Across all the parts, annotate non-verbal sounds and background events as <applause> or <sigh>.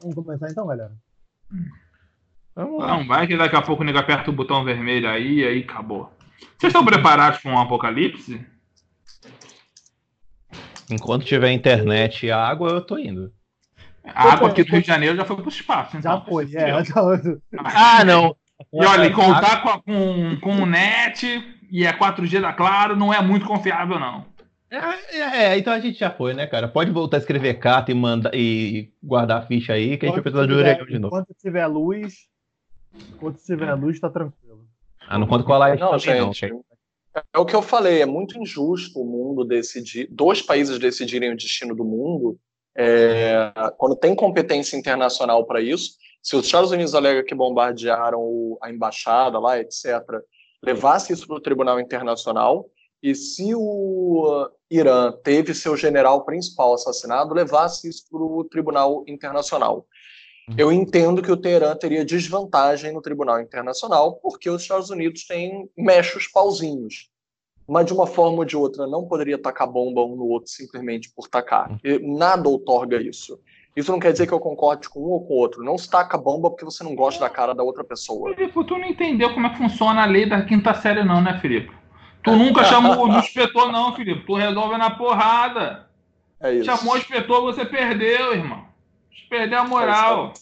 Vamos começar então, galera? Vamos Não, vai que daqui a pouco o nego aperta o botão vermelho aí e aí acabou. Vocês estão preparados para um apocalipse? Enquanto tiver internet e água, eu tô indo. A água aqui do Rio de Janeiro já foi pro espaço. Então. Já foi, é. Ah, não. E olha, contar com, com, com o net e é 4G da Claro não é muito confiável, não. É, é, é, então a gente já foi, né, cara? Pode voltar a escrever carta e, mandar, e guardar a ficha aí, que a gente vai precisar de orelhão de novo. Enquanto tiver luz, enquanto tiver luz, tá tranquilo. Ah, não conta com a live não, gente. Não, é o que eu falei, é muito injusto o mundo decidir, dois países decidirem o destino do mundo, é, quando tem competência internacional para isso. Se os Estados Unidos alegam que bombardearam a embaixada lá, etc., levasse isso para o Tribunal Internacional, e se o Irã teve seu general principal assassinado, levasse isso para o Tribunal Internacional. Uhum. Eu entendo que o Teherã teria desvantagem no Tribunal Internacional, porque os Estados Unidos têm mechos pauzinhos. Mas de uma forma ou de outra não poderia tacar bomba um no outro simplesmente por tacar. Uhum. nada outorga isso. Isso não quer dizer que eu concorde com um ou com o outro. Não se taca bomba porque você não gosta da cara da outra pessoa. Filipe, tu não entendeu como é que funciona a lei da quinta série, não, né, Felipe? Tu nunca chamou o <laughs> inspetor, não, Felipe. Tu resolve na porrada. É isso. Chamou o inspetor, você perdeu, irmão. Perdeu a moral.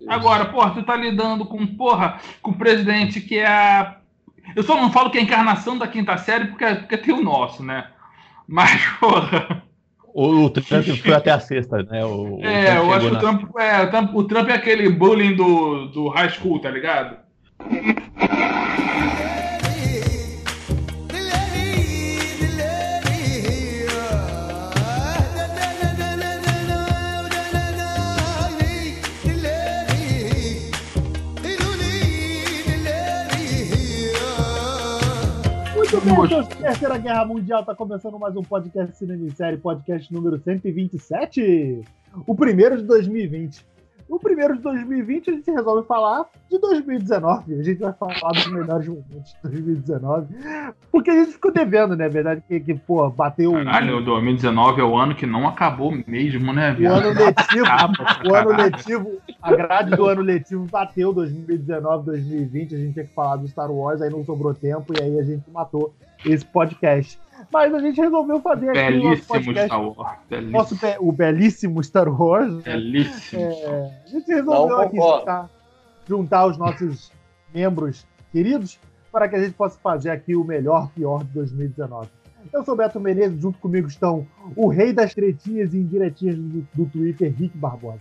É Agora, porra, tu tá lidando com, porra, com o presidente que é a. Eu só não falo que é a encarnação da quinta série porque, porque tem o nosso, né? Mas, <laughs> porra. O, Trump foi até a sexta, né? O, é, eu acho que o Trump, é, o Trump, o Trump é aquele bullying do, do high school, tá ligado? Terceira Guerra Mundial tá começando mais um podcast Cinema em Série, podcast número 127. O primeiro de 2020. O primeiro de 2020 a gente resolve falar de 2019. A gente vai falar dos melhores momentos de 2019. Porque a gente ficou devendo, né? verdade que, que pô, bateu. Caralho, 2019 é o ano que não acabou mesmo, né, O ano letivo, o ano letivo, a grade do ano letivo bateu 2019, 2020. A gente tinha que falar do Star Wars, aí não sobrou tempo e aí a gente matou esse podcast. Mas a gente resolveu fazer aqui belíssimo o nosso podcast. Star Wars. Belíssimo. Nosso, o belíssimo Star Wars. Belíssimo. É, a gente resolveu aqui juntar, juntar os nossos membros queridos para que a gente possa fazer aqui o melhor pior de 2019. Eu sou Beto Menezes, junto comigo estão o rei das tretinhas e indiretinhas do, do Twitter, Rick Barbosa.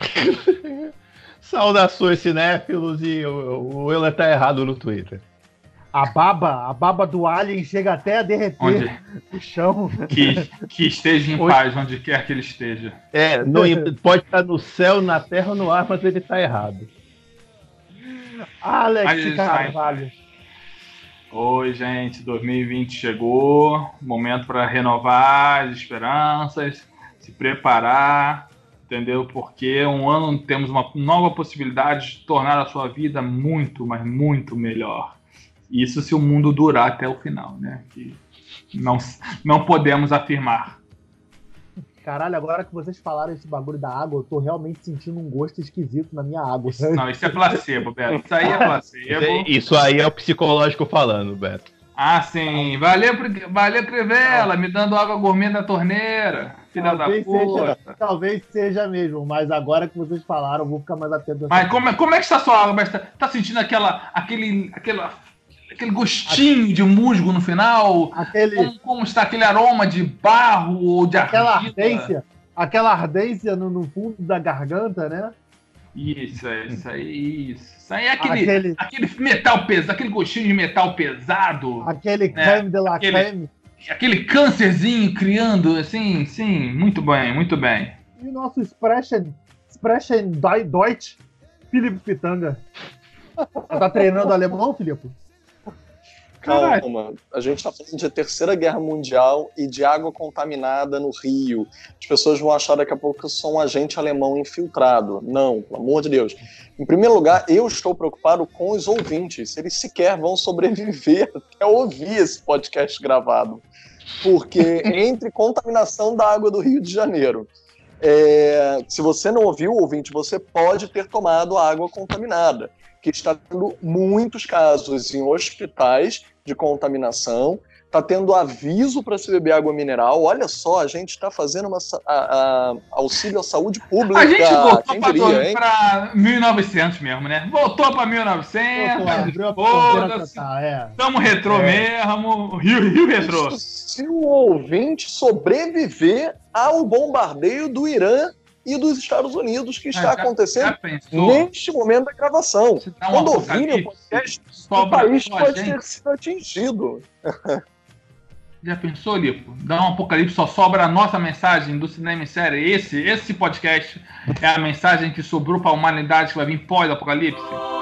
<laughs> Saudações cinéfilos e o, o Euler tá errado no Twitter a baba, a baba do alien chega até a derreter onde, o chão. Que, que esteja em onde, paz onde quer que ele esteja. É, no, <laughs> pode estar no céu, na terra ou no ar, mas ele está errado. Alex Carvalho. Oi, gente, 2020 chegou, momento para renovar as esperanças, se preparar, entendeu? Porque um ano temos uma nova possibilidade de tornar a sua vida muito, mas muito melhor. Isso se o mundo durar até o final, né? Que não, não podemos afirmar. Caralho, agora que vocês falaram esse bagulho da água, eu tô realmente sentindo um gosto esquisito na minha água. Isso, não, isso é placebo, Beto. Isso aí é placebo. Isso aí é o psicológico falando, Beto. Ah, sim. Valeu, valeu Crivella, me dando água gourmet na torneira. Filha talvez da puta. Seja, talvez seja mesmo, mas agora que vocês falaram, eu vou ficar mais atento. Mas como, é, como é que está a sua água? Tá, tá sentindo aquela, aquele, aquela aquele gostinho de musgo no final? Aquele... Como, como, está aquele aroma de barro ou de aquela ardência, aquela ardência no, no, fundo da garganta, né? Isso, é isso aí, isso. Isso aí é aquele, aquele... aquele metal pesado, aquele gostinho de metal pesado. Aquele né? creme de la aquele, creme. Aquele câncerzinho criando, assim, sim, muito bem, muito bem. E o nosso Sprechen, Sprechen Deutsch, Felipe Pitanga. Tá treinando alemão, Filipe? Calma, a gente está falando de Terceira Guerra Mundial e de água contaminada no Rio. As pessoas vão achar daqui a pouco que eu sou um agente alemão infiltrado. Não, pelo amor de Deus. Em primeiro lugar, eu estou preocupado com os ouvintes, eles sequer vão sobreviver <laughs> até ouvir esse podcast gravado. Porque entre contaminação da água do Rio de Janeiro, É, se você não ouviu, ouvinte, você pode ter tomado água contaminada, que está tendo muitos casos em hospitais de contaminação Tá tendo aviso para se beber água mineral. Olha só, a gente está fazendo uma a, a, auxílio à saúde pública. A gente voltou para 1900 mesmo, né? Voltou para 1900. Foda-se. É. Tamo retrô é. mesmo. Rio, Rio retrô. Se o ouvinte sobreviver ao bombardeio do Irã e dos Estados Unidos que está já, acontecendo já neste momento da gravação. Quando ouvirem o podcast, o país pode ter sido atingido. <laughs> Já pensou, Lipo? Dá um apocalipse, só sobra a nossa mensagem do cinema em série. Esse, esse podcast é a mensagem que sobrou para a humanidade que vai vir pós-apocalipse.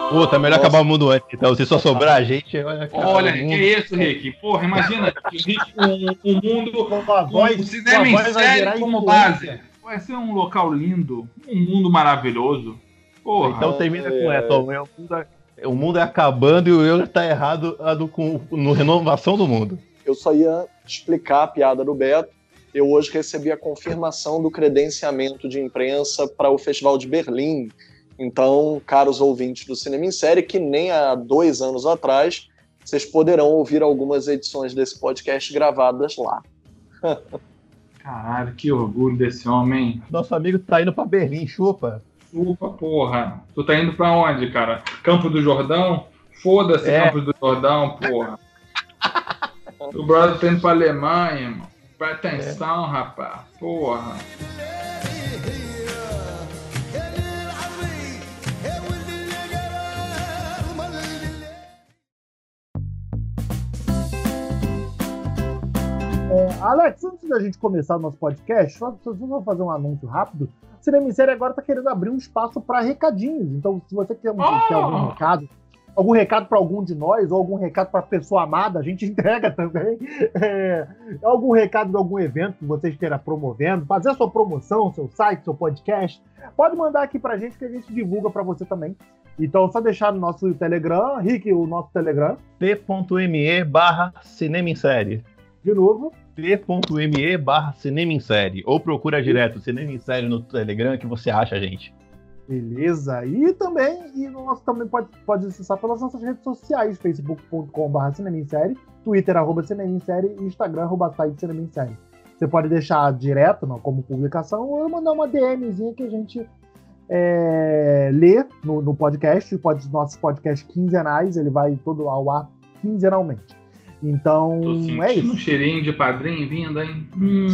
Puta, melhor acabar o mundo antes. Então, se só sobrar a gente, olha. Olha, que isso, Rick? Porra, imagina <laughs> um, um mundo com o cinema em série como base. Vai ser um local lindo, um mundo maravilhoso. Porra. Então termina com essa. O mundo, o mundo é acabando e o eu está errado com, no renovação do mundo eu só ia explicar a piada do Beto. Eu hoje recebi a confirmação do credenciamento de imprensa para o Festival de Berlim. Então, caros ouvintes do Cinema em Série, que nem há dois anos atrás, vocês poderão ouvir algumas edições desse podcast gravadas lá. <laughs> Caralho, que orgulho desse homem. Nosso amigo tá indo para Berlim, chupa. Chupa, porra. Tu tá indo para onde, cara? Campo do Jordão? Foda-se, é. Campo do Jordão, porra. <laughs> O brother tá indo pra Alemanha, irmão. Presta atenção, é. rapaz. Porra. Alex, antes da gente começar o nosso podcast, só, só vou fazer um anúncio rápido. O Cinema em Série agora está querendo abrir um espaço para recadinhos. Então, se você quer, oh! quer algum recado, algum recado para algum de nós, ou algum recado para pessoa amada, a gente <laughs> entrega também. É, algum recado de algum evento que vocês queiram promovendo, fazer a sua promoção, seu site, seu podcast, pode mandar aqui para a gente que a gente divulga para você também. Então, só deixar no nosso Telegram, Rick, o nosso Telegram. t.me barra cinema em série. De novo. t.me barra cinema em série. Ou procura direto cinema em série no Telegram que você acha a gente. Beleza? E também, e nosso também pode, pode acessar pelas nossas redes sociais, facebook.com.br cineminsérie, twitter, arroba e instagram, arroba site. Você pode deixar direto não, como publicação ou mandar uma DMzinha que a gente é, lê no, no podcast, pode, nossos podcasts quinzenais, ele vai todo ao ar quinzenalmente. Então, tô é isso. um cheirinho de padrinho vindo, hein? Hum,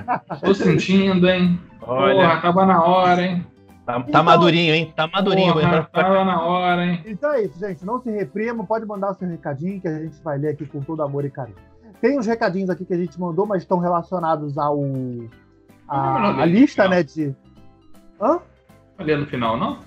<laughs> tô sentindo, hein? Olha, Porra, tava na hora, hein? Tá, tá então, madurinho, hein? Tá madurinho. Porra, tá na hora, hein? Então é isso, gente. Não se reprima. Pode mandar o seu recadinho que a gente vai ler aqui com todo amor e carinho. Tem uns recadinhos aqui que a gente mandou, mas estão relacionados ao. A, a lista, né? De. Hã? Ali no final, não?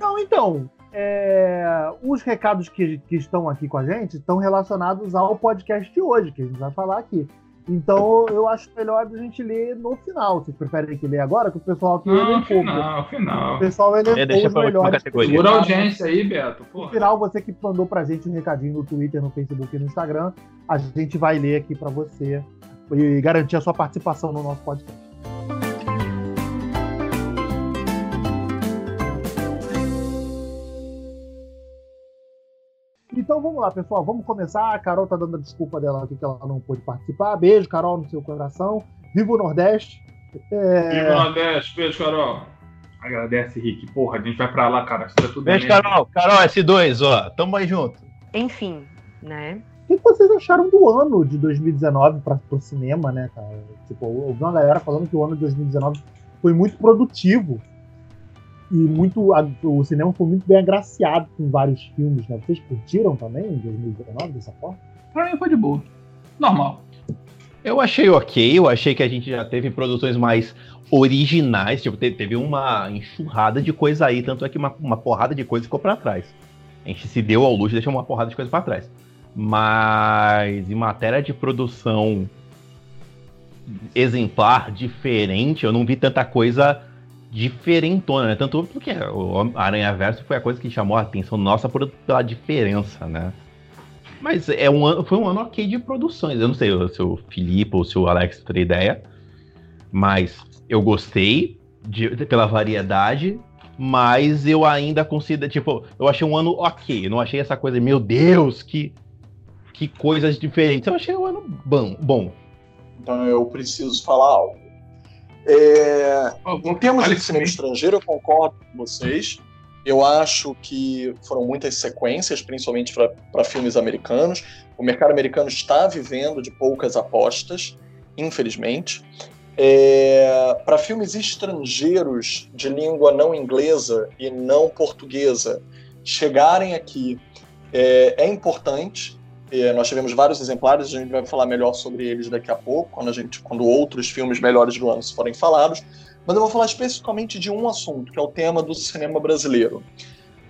Não, então. É, os recados que, que estão aqui com a gente estão relacionados ao podcast de hoje, que a gente vai falar aqui. Então eu acho melhor a gente ler no final. Vocês preferem que ler agora? Que o pessoal aqui não, um final, final. O pessoal elencou é, os melhores. Segura a audiência aí, Beto. Porra. No final, você que mandou pra gente um recadinho no Twitter, no Facebook e no Instagram, a gente vai ler aqui pra você e garantir a sua participação no nosso podcast. Então vamos lá, pessoal. Vamos começar. A Carol tá dando a desculpa dela aqui que ela não pôde participar. Beijo, Carol, no seu coração. Viva o Nordeste. É... Viva o Nordeste. Beijo, Carol. Agradece, Rick. Porra, a gente vai pra lá, cara. Isso é tudo Beijo, Carol. Carol, S2, ó. Tamo aí junto. Enfim, né? O que vocês acharam do ano de 2019 para o cinema, né, cara? Tipo, eu ouvi uma galera falando que o ano de 2019 foi muito produtivo e muito a, o cinema foi muito bem agraciado com vários filmes, né? Vocês curtiram também em 2019 dessa forma? Pra mim foi de boa. Normal. Eu achei ok, eu achei que a gente já teve produções mais originais, tipo, teve uma enxurrada de coisa aí, tanto é que uma, uma porrada de coisa ficou para trás. A gente se deu ao luxo de deixar uma porrada de coisa para trás. Mas em matéria de produção exemplar, diferente, eu não vi tanta coisa diferentona, né? Tanto porque o Aranha Verso foi a coisa que chamou a atenção nossa por, pela diferença, né? Mas é um ano, foi um ano ok de produções. Eu não sei se o Filipe ou se o Alex tem ideia, mas eu gostei. de, pela variedade, mas eu ainda considero, tipo, eu achei um ano ok, não achei essa coisa, meu Deus, que, que coisas diferentes. Eu achei um ano bom. bom. Então eu preciso falar algo. É, em termos de cinema estrangeiro, eu concordo com vocês. Eu acho que foram muitas sequências, principalmente para filmes americanos. O mercado americano está vivendo de poucas apostas, infelizmente. É, para filmes estrangeiros de língua não inglesa e não portuguesa chegarem aqui é, é importante. Nós tivemos vários exemplares, a gente vai falar melhor sobre eles daqui a pouco, quando, a gente, quando outros filmes melhores do ano forem falados. Mas eu vou falar especificamente de um assunto, que é o tema do cinema brasileiro.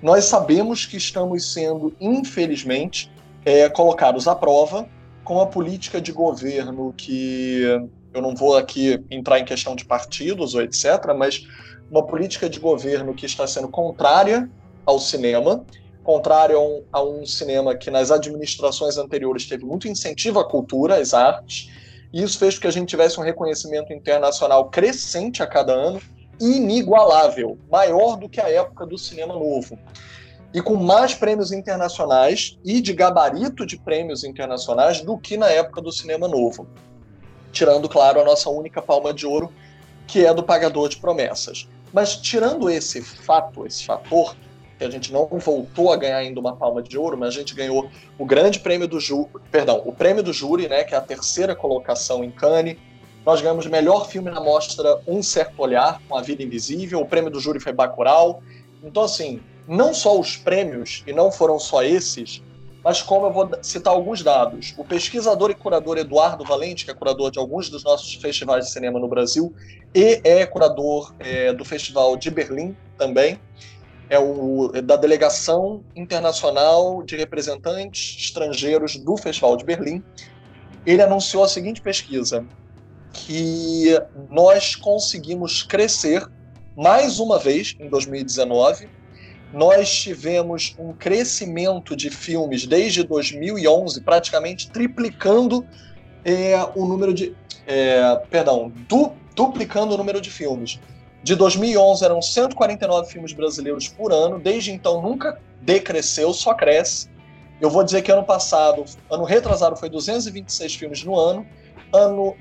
Nós sabemos que estamos sendo, infelizmente, é, colocados à prova com a política de governo que eu não vou aqui entrar em questão de partidos ou etc., mas uma política de governo que está sendo contrária ao cinema, contrária a um, a um cinema que nas administrações anteriores teve muito incentivo à cultura, às artes, e isso fez com que a gente tivesse um reconhecimento internacional crescente a cada ano, inigualável, maior do que a época do cinema novo. E com mais prêmios internacionais e de gabarito de prêmios internacionais do que na época do cinema novo tirando, claro, a nossa única palma de ouro, que é do pagador de promessas. Mas tirando esse fato, esse fator, que a gente não voltou a ganhar ainda uma palma de ouro, mas a gente ganhou o grande prêmio do júri, perdão, o prêmio do júri, né, que é a terceira colocação em Cannes. Nós ganhamos melhor filme na mostra Um Certo Olhar, com A Vida Invisível, o prêmio do júri foi Bacurau. Então, assim, não só os prêmios, e não foram só esses, mas como eu vou citar alguns dados. O pesquisador e curador Eduardo Valente, que é curador de alguns dos nossos festivais de cinema no Brasil, e é curador é, do Festival de Berlim também, é o é da Delegação Internacional de Representantes Estrangeiros do Festival de Berlim. Ele anunciou a seguinte pesquisa, que nós conseguimos crescer mais uma vez em 2019 nós tivemos um crescimento de filmes desde 2011, praticamente triplicando é, o número de. É, perdão, du, duplicando o número de filmes. De 2011 eram 149 filmes brasileiros por ano, desde então nunca decresceu, só cresce. Eu vou dizer que ano passado, ano retrasado, foi 226 filmes no ano, ano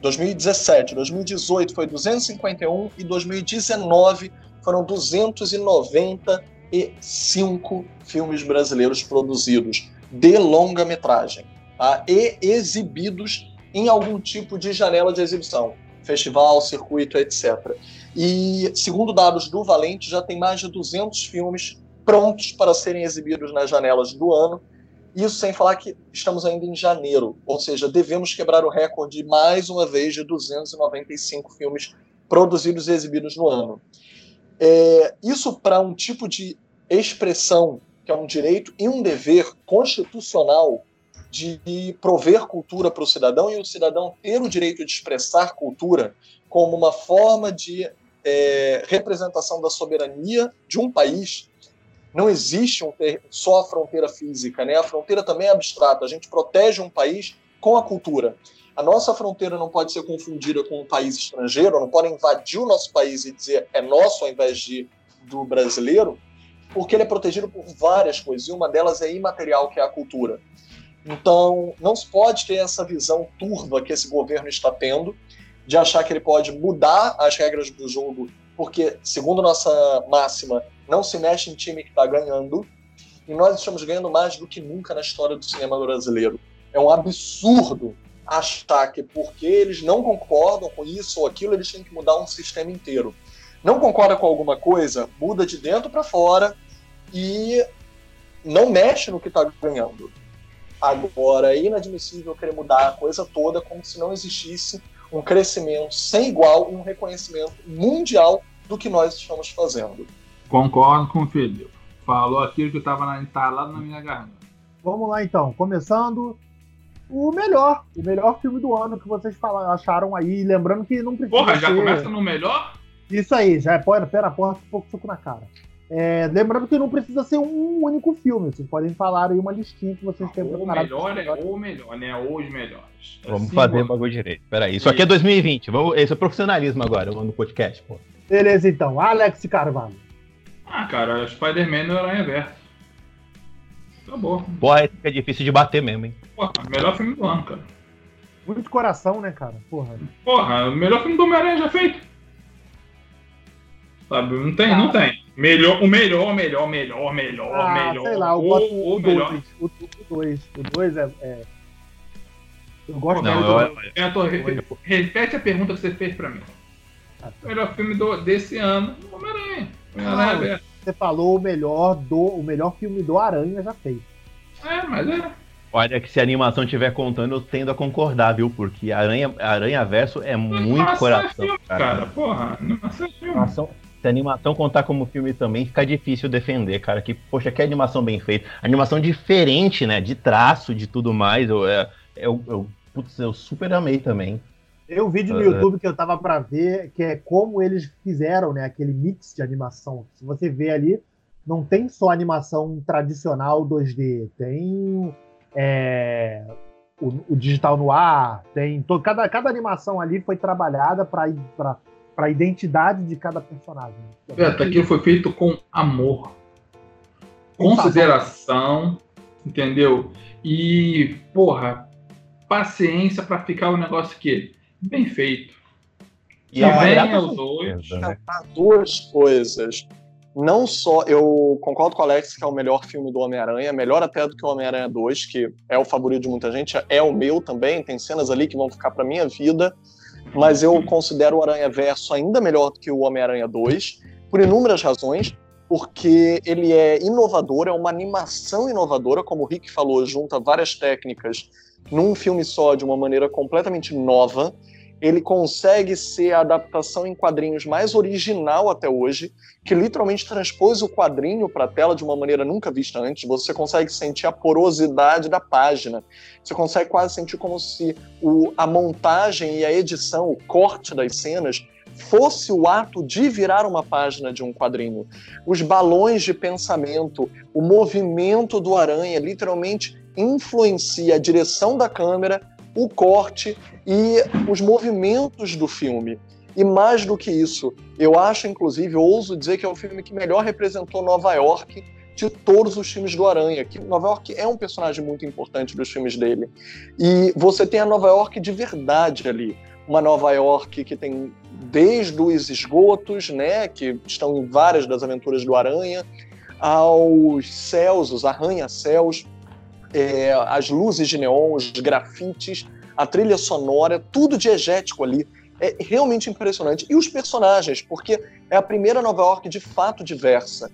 2017, 2018 foi 251 e 2019 foram 295 filmes brasileiros produzidos de longa-metragem tá? e exibidos em algum tipo de janela de exibição, festival, circuito, etc. E, segundo dados do Valente, já tem mais de 200 filmes prontos para serem exibidos nas janelas do ano. Isso sem falar que estamos ainda em janeiro, ou seja, devemos quebrar o recorde mais uma vez de 295 filmes produzidos e exibidos no ano. É, isso para um tipo de expressão que é um direito e um dever constitucional de prover cultura para o cidadão e o cidadão ter o direito de expressar cultura como uma forma de é, representação da soberania de um país. Não existe um só a fronteira física, né? A fronteira também é abstrata. A gente protege um país com a cultura. A nossa fronteira não pode ser confundida com um país estrangeiro, não pode invadir o nosso país e dizer é nosso ao invés de do brasileiro, porque ele é protegido por várias coisas, e uma delas é imaterial, que é a cultura. Então, não se pode ter essa visão turva que esse governo está tendo, de achar que ele pode mudar as regras do jogo, porque, segundo nossa máxima, não se mexe em time que está ganhando, e nós estamos ganhando mais do que nunca na história do cinema brasileiro. É um absurdo achar que porque eles não concordam com isso ou aquilo, eles têm que mudar um sistema inteiro. Não concorda com alguma coisa, muda de dentro para fora e não mexe no que está ganhando. Agora, é inadmissível querer mudar a coisa toda como se não existisse um crescimento sem igual e um reconhecimento mundial do que nós estamos fazendo. Concordo com o Felipe. Falou aquilo que estava entalado na minha garganta. Vamos lá então, começando o melhor, o melhor filme do ano que vocês falaram, acharam aí. Lembrando que não precisa. Porra, já ser... começa no melhor? Isso aí, já é pera, pera, porra, um pouco suco na cara. É, lembrando que não precisa ser um único filme, vocês podem falar aí uma listinha que vocês têm Ou melhor é ou melhor, né? Ou os melhores. Vamos assim, fazer o bagulho direito. Peraí, isso aqui é 2020. Vamos, esse é profissionalismo agora, no podcast, pô. Beleza, então. Alex Carvalho. Ah, cara, Spider-Man no Aranha Verso. Acabou. Porra, esse é difícil de bater mesmo, hein? Porra, melhor filme do ano, cara. Muito coração, né, cara? Porra. Porra, o melhor filme do Homem-Aranha já feito. Sabe, não tem, ah. não tem. Melhor, o melhor, melhor, melhor, melhor, ah, melhor. Sei lá, eu gosto o, o melhor. Dois, o 2. O 2 é, é, Eu gosto não, do... eu, eu, tô, repete a pergunta que você fez pra mim. Ah, tá. Melhor filme do, desse ano, Homem-Aranha. Ah, você falou o melhor do o melhor filme do Aranha já feito. É, mas é. Olha que se a animação estiver contando, eu tendo a concordar, viu? Porque Aranha, Aranha Verso é muito coração. É filme, cara. cara. Porra, animação é filme. Animação, se a animação contar como filme também, fica difícil defender, cara. Que, poxa, que animação bem feita. Animação diferente, né? De traço, de tudo mais. Eu, eu, eu, eu, putz, eu super amei também. Tem um vídeo no uh, YouTube que eu tava para ver, que é como eles fizeram, né, aquele mix de animação. Se você vê ali, não tem só animação tradicional 2D, tem é, o, o, digital no ar, tem todo, cada, cada animação ali foi trabalhada para para a identidade de cada personagem. Beto, aquilo foi feito com amor, consideração, entendeu? E, porra, paciência para ficar o negócio que bem feito. E que venha os dois. Duas coisas. Não só, eu concordo com o Alex que é o melhor filme do Homem-Aranha, melhor até do que o Homem-Aranha 2, que é o favorito de muita gente, é o meu também, tem cenas ali que vão ficar para minha vida, mas eu considero o Aranha Verso ainda melhor do que o Homem-Aranha 2, por inúmeras razões, porque ele é inovador, é uma animação inovadora, como o Rick falou, junta várias técnicas num filme só de uma maneira completamente nova. Ele consegue ser a adaptação em quadrinhos mais original até hoje, que literalmente transpôs o quadrinho para a tela de uma maneira nunca vista antes. Você consegue sentir a porosidade da página. Você consegue quase sentir como se o, a montagem e a edição, o corte das cenas, fosse o ato de virar uma página de um quadrinho. Os balões de pensamento, o movimento do aranha, literalmente influencia a direção da câmera, o corte e os movimentos do filme. E mais do que isso, eu acho, inclusive, ouso dizer que é o filme que melhor representou Nova York de todos os filmes do Aranha, que Nova York é um personagem muito importante dos filmes dele. E você tem a Nova York de verdade ali. Uma Nova York que tem desde os esgotos, né, que estão em várias das aventuras do Aranha, aos céus, os arranha-céus, é, as luzes de neon, os grafites, a trilha sonora, tudo diegético ali. É realmente impressionante. E os personagens, porque é a primeira Nova York de fato diversa.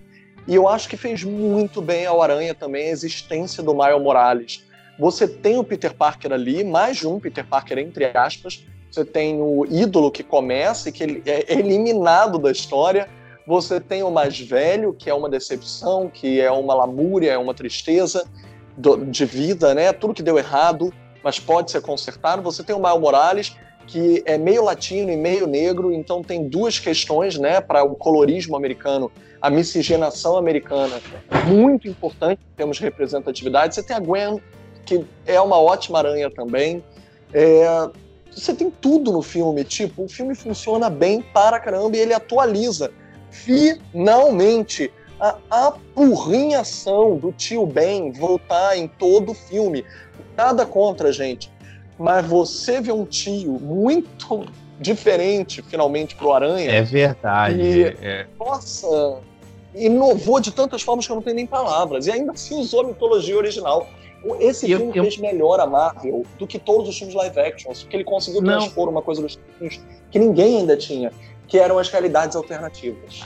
E eu acho que fez muito bem ao Aranha também a existência do Miles Morales. Você tem o Peter Parker ali, mais de um Peter Parker, entre aspas. Você tem o ídolo que começa e que é eliminado da história. Você tem o mais velho, que é uma decepção, que é uma lamúria, é uma tristeza do, de vida, né? Tudo que deu errado, mas pode ser consertado. Você tem o Maio Morales, que é meio latino e meio negro, então tem duas questões, né, para o colorismo americano, a miscigenação americana, muito importante em termos de representatividade. Você tem a Gwen, que é uma ótima aranha também. É, você tem tudo no filme, tipo, o filme funciona bem para caramba e ele atualiza. Finalmente, a apurrinhação do tio Ben voltar em todo o filme. Nada contra, gente. Mas você vê um tio muito diferente, finalmente, pro Aranha. É verdade. E, é. Nossa, inovou de tantas formas que eu não tenho nem palavras. E ainda assim usou a mitologia original. Esse eu, filme eu... fez melhor a Marvel do que todos os filmes live action, porque ele conseguiu transpor não. uma coisa dos filmes que ninguém ainda tinha, que eram as realidades alternativas.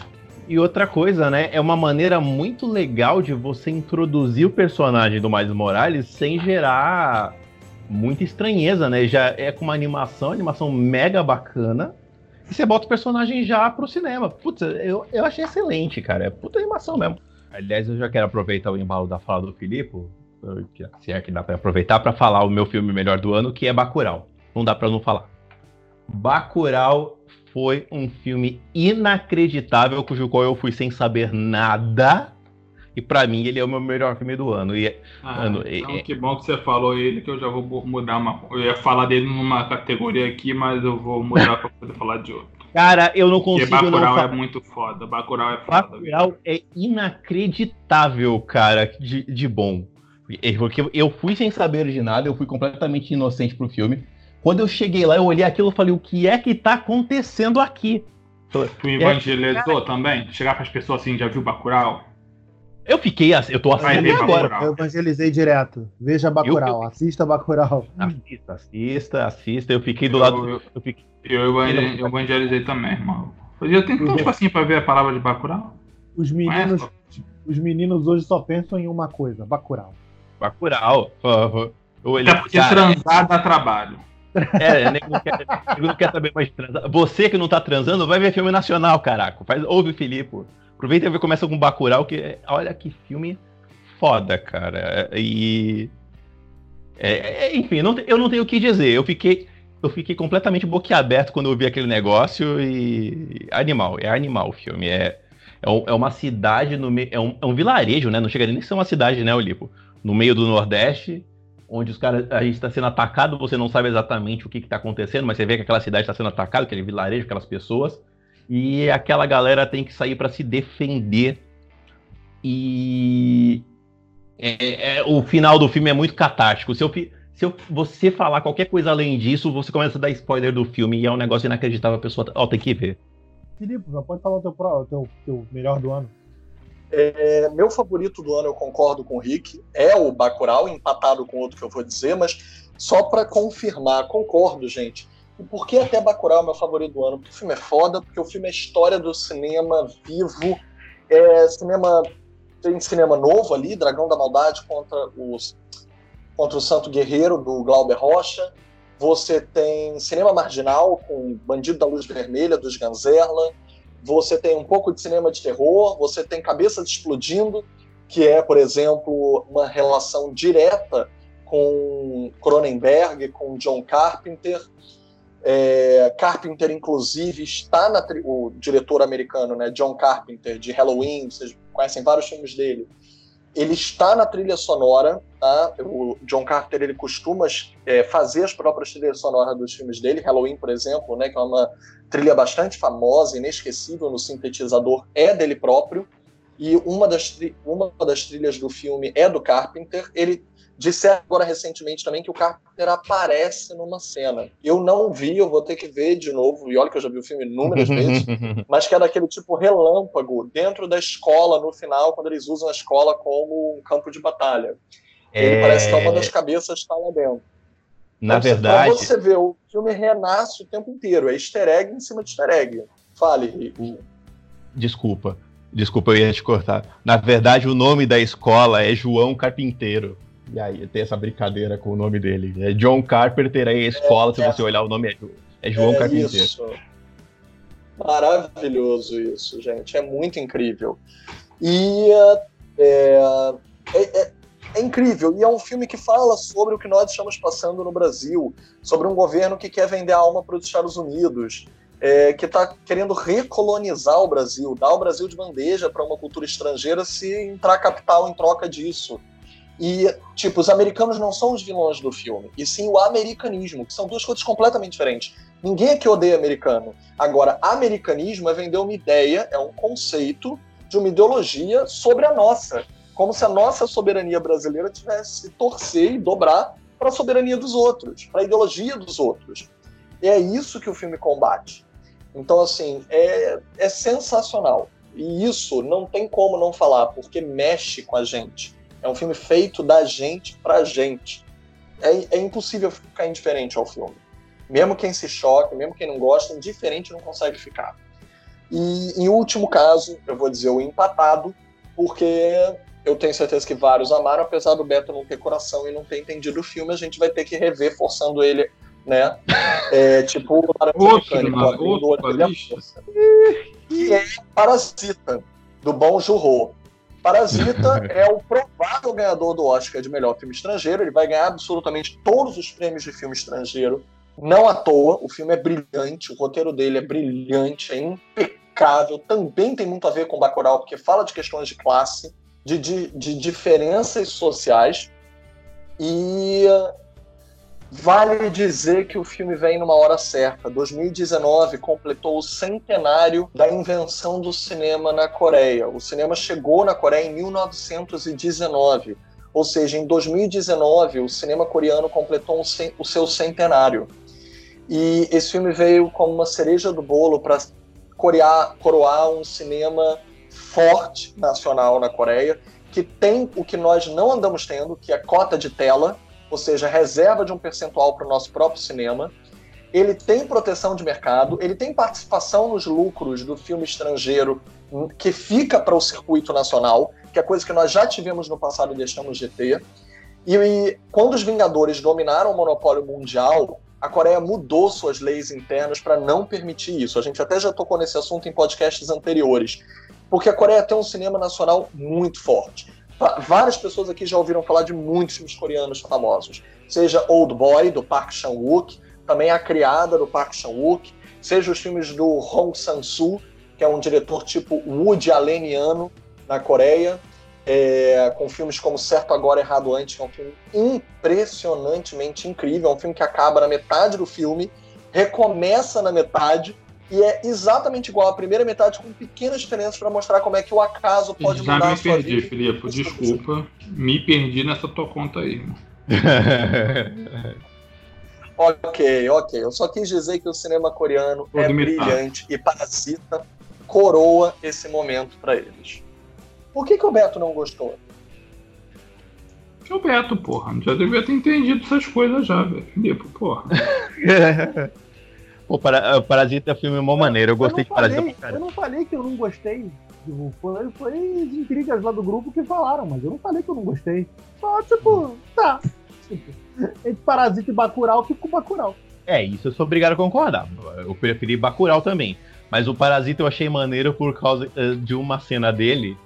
E outra coisa, né? É uma maneira muito legal de você introduzir o personagem do Miles Morales sem gerar muita estranheza, né? Já é com uma animação, animação mega bacana. E você bota o personagem já pro cinema. Putz, eu, eu achei excelente, cara. É puta animação mesmo. Aliás, eu já quero aproveitar o embalo da fala do Filipe, se é que dá para aproveitar para falar o meu filme melhor do ano, que é Bacurau. Não dá para não falar. Bacurau foi um filme inacreditável, cujo qual eu fui sem saber nada. E para mim ele é o meu melhor filme do ano. E, ah, ano, então, que bom que você falou ele, que eu já vou mudar uma. Eu ia falar dele numa categoria aqui, mas eu vou mudar para poder <laughs> falar de outro. Cara, eu não consigo. Porque Bacurau é muito foda. Bacurau é foda. Bacurau é inacreditável, cara, de, de bom. Porque eu fui sem saber de nada, eu fui completamente inocente pro filme. Quando eu cheguei lá, eu olhei aquilo e falei, o que é que tá acontecendo aqui? Tu evangelizou é, também? Chegar pras pessoas assim, já viu Bacurau? Eu fiquei assim, eu tô assistindo agora. Eu evangelizei direto. Veja Bacurau, eu, assista Bacurau. Assista, assista, assista. Eu fiquei do eu, lado. Eu, eu, fiquei... eu, evangelizei também, irmão. Eu tenho tanto espacinho pra ver a palavra de Bacurau. Os meninos, os meninos hoje só pensam em uma coisa: Bacurau. Bacurau. Até porque transar dá trabalho. É, nego não, quer, nego não quer saber mais transar. Você que não tá transando, vai ver filme nacional, caraca. Faz, ouve Filipe. Aproveita e ver, começa com Bacurau, que olha que filme foda, cara. E. É, é, enfim, não, eu não tenho o que dizer. Eu fiquei, eu fiquei completamente boquiaberto quando eu vi aquele negócio e. Animal, é animal o filme. É, é, é uma cidade no meio. É um, é um vilarejo, né? Não chega nem a ser uma cidade, né, Olipo? No meio do Nordeste onde os caras, a gente está sendo atacado, você não sabe exatamente o que está acontecendo, mas você vê que aquela cidade está sendo atacada, aquele vilarejo, aquelas pessoas, e aquela galera tem que sair para se defender. E é, é, o final do filme é muito catártico. Se, eu, se eu, você falar qualquer coisa além disso, você começa a dar spoiler do filme e é um negócio inacreditável, a pessoa ó, tem que ver. Filipe, já pode falar o teu, teu, teu melhor do ano. É, meu favorito do ano, eu concordo com o Rick, é o Bacurau, empatado com outro que eu vou dizer, mas só para confirmar, concordo, gente. E por que até Bacurau é meu favorito do ano? Porque o filme é foda, porque o filme é história do cinema vivo, é cinema tem cinema novo ali, Dragão da Maldade contra os contra o Santo Guerreiro do Glauber Rocha. Você tem cinema marginal com Bandido da Luz Vermelha dos Ganzerla você tem um pouco de cinema de terror, você tem Cabeças Explodindo, que é, por exemplo, uma relação direta com Cronenberg, com John Carpenter. É, Carpenter, inclusive, está na o diretor americano, né, John Carpenter, de Halloween, vocês conhecem vários filmes dele. Ele está na trilha sonora, tá? O John Carpenter ele costuma é, fazer as próprias trilhas sonoras dos filmes dele, Halloween, por exemplo, né, que é uma trilha bastante famosa, inesquecível no sintetizador, é dele próprio. E uma das, uma das trilhas do filme é do Carpenter. Ele disse agora recentemente também que o Carpenter aparece numa cena. Eu não vi, eu vou ter que ver de novo, e olha que eu já vi o filme inúmeras <laughs> vezes, mas que é daquele tipo relâmpago dentro da escola no final, quando eles usam a escola como um campo de batalha. Ele é... parece que é uma das cabeças está lá dentro. Na verdade. Pra você ver, o filme renasce o tempo inteiro. É easter egg em cima de easter egg. Fale, Rico. Desculpa. Desculpa, eu ia te cortar. Na verdade, o nome da escola é João Carpinteiro. E aí tem essa brincadeira com o nome dele. É John Carpenter, aí a escola, é, se você olhar o nome, é, é João é Carpinteiro. Isso. Maravilhoso isso, gente. É muito incrível. E é, é, é incrível. E é um filme que fala sobre o que nós estamos passando no Brasil, sobre um governo que quer vender a alma para os Estados Unidos, é, que está querendo recolonizar o Brasil, dar o Brasil de bandeja para uma cultura estrangeira se entrar capital em troca disso. E, tipo, os americanos não são os vilões do filme, e sim o americanismo, que são duas coisas completamente diferentes. Ninguém aqui odeia americano. Agora, americanismo é vender uma ideia, é um conceito de uma ideologia sobre a nossa como se a nossa soberania brasileira tivesse torcer e dobrar para a soberania dos outros, para a ideologia dos outros. E é isso que o filme combate. Então, assim, é, é sensacional. E isso não tem como não falar, porque mexe com a gente. É um filme feito da gente para a gente. É, é impossível ficar indiferente ao filme. Mesmo quem se choque, mesmo quem não gosta, indiferente não consegue ficar. E em último caso, eu vou dizer o empatado, porque eu tenho certeza que vários amaram, apesar do Beto não ter coração e não ter entendido o filme, a gente vai ter que rever, forçando ele, né? É, tipo o Laranja <laughs> Mecânico, abrindo o olho Que é Parasita, do Bom Jurro. Parasita <laughs> é o provável ganhador do Oscar de melhor filme estrangeiro. Ele vai ganhar absolutamente todos os prêmios de filme estrangeiro Não à toa, o filme é brilhante, o roteiro dele é brilhante, é impecável, também tem muito a ver com Bacurau, porque fala de questões de classe, de, de, de diferenças sociais, e Vale dizer que o filme vem numa hora certa. 2019 completou o centenário da invenção do cinema na Coreia. O cinema chegou na Coreia em 1919. Ou seja, em 2019, o cinema coreano completou o seu centenário. E esse filme veio como uma cereja do bolo para coroar um cinema forte nacional na Coreia, que tem o que nós não andamos tendo, que é cota de tela ou seja, reserva de um percentual para o nosso próprio cinema. Ele tem proteção de mercado, ele tem participação nos lucros do filme estrangeiro que fica para o circuito nacional, que é coisa que nós já tivemos no passado e deixamos de ter. E, e quando os Vingadores dominaram o monopólio mundial, a Coreia mudou suas leis internas para não permitir isso. A gente até já tocou nesse assunto em podcasts anteriores, porque a Coreia tem um cinema nacional muito forte. Várias pessoas aqui já ouviram falar de muitos filmes coreanos famosos. Seja Old Boy, do Park Chan-wook, também A Criada, do Park Chan-wook, seja os filmes do Hong Sang-soo, que é um diretor tipo Woody Alleniano na Coreia, é, com filmes como Certo Agora, Errado Antes, que é um filme impressionantemente incrível, é um filme que acaba na metade do filme, recomeça na metade, e é exatamente igual à primeira metade, com pequenas diferenças para mostrar como é que o acaso pode Já mudar me perdi, Filipe, desculpa. Me perdi nessa tua conta aí. <laughs> ok, ok. Eu só quis dizer que o cinema coreano é brilhante e Parasita coroa esse momento para eles. Por que, que o Beto não gostou? Que o Beto, porra. Já devia ter entendido essas coisas já, velho. Filipe, porra. <laughs> Pô, para, Parasita é filme mó maneiro, eu gostei eu de Parasita falei, Eu não falei que eu não gostei. Tipo, foi, foi as intrigas lá do grupo que falaram, mas eu não falei que eu não gostei. Só, tipo, tá. Tipo, entre Parasita e Bacurau, fico com Bacurau. É, isso eu sou obrigado a concordar. Eu preferi Bacurau também. Mas o Parasita eu achei maneiro por causa uh, de uma cena dele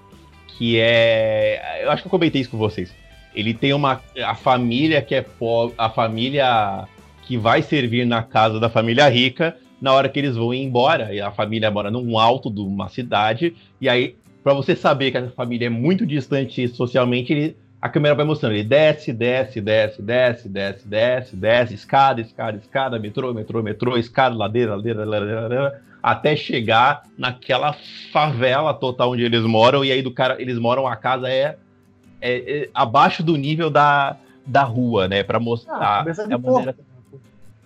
que é. Eu acho que eu comentei isso com vocês. Ele tem uma. A família que é pobre. A família que vai servir na casa da família rica na hora que eles vão embora. E a família mora num alto de uma cidade. E aí, para você saber que a família é muito distante socialmente, ele, a câmera vai mostrando. Ele desce, desce, desce, desce, desce, desce, desce, escada, escada, escada, metrô, metrô, metrô, escada, ladeira, ladeira, ladeira, ladeira até chegar naquela favela total onde eles moram. E aí do cara, eles moram, a casa é, é, é abaixo do nível da, da rua, né? Para mostrar. Ah, é a maneira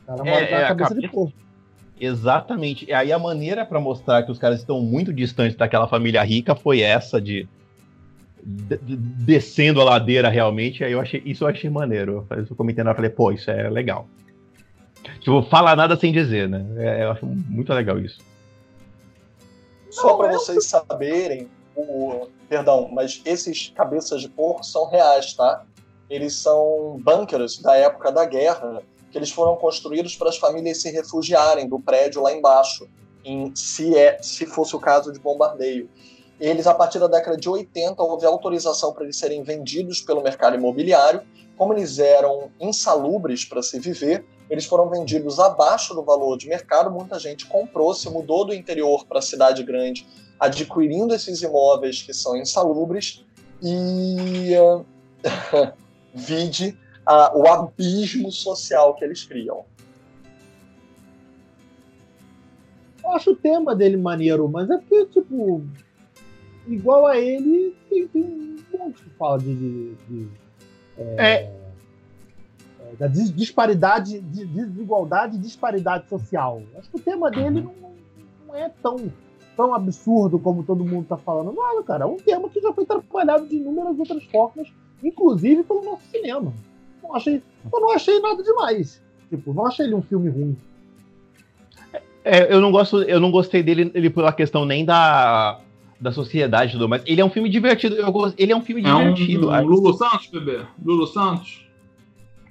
cara é, é, a cabeça, de porco. Exatamente. E aí a maneira para mostrar que os caras estão muito distantes daquela família rica foi essa de, de, de descendo a ladeira realmente. Aí eu achei isso eu achei maneiro. Eu comentei na falei, pô, isso é legal. Tipo, fala nada sem dizer, né? É, eu acho muito legal isso. Só para vocês saberem, o, perdão, mas esses cabeças de porco são reais, tá? Eles são bunkers da época da guerra que eles foram construídos para as famílias se refugiarem do prédio lá embaixo, em, se, é, se fosse o caso de bombardeio. Eles, a partir da década de 80, houve autorização para eles serem vendidos pelo mercado imobiliário. Como eles eram insalubres para se viver, eles foram vendidos abaixo do valor de mercado. Muita gente comprou, se mudou do interior para a cidade grande, adquirindo esses imóveis que são insalubres. E <laughs> vide a, o abismo social que eles criam. Eu acho o tema dele maneiro, mas é porque, tipo, igual a ele, tem, tem um monte que fala de. de, de é, é. é da disparidade, de desigualdade e disparidade social. Acho que o tema dele uhum. não, não é tão, tão absurdo como todo mundo está falando. Não, cara, é um tema que já foi trabalhado de inúmeras outras formas, inclusive pelo nosso cinema não achei, eu não achei nada demais. Tipo, não achei ele um filme ruim. É, eu não gosto, eu não gostei dele ele pela questão nem da da sociedade do mas ele é um filme divertido. Eu gosto, ele é um filme é divertido. Um, um Lulu Santos, bebê. Lulu Santos.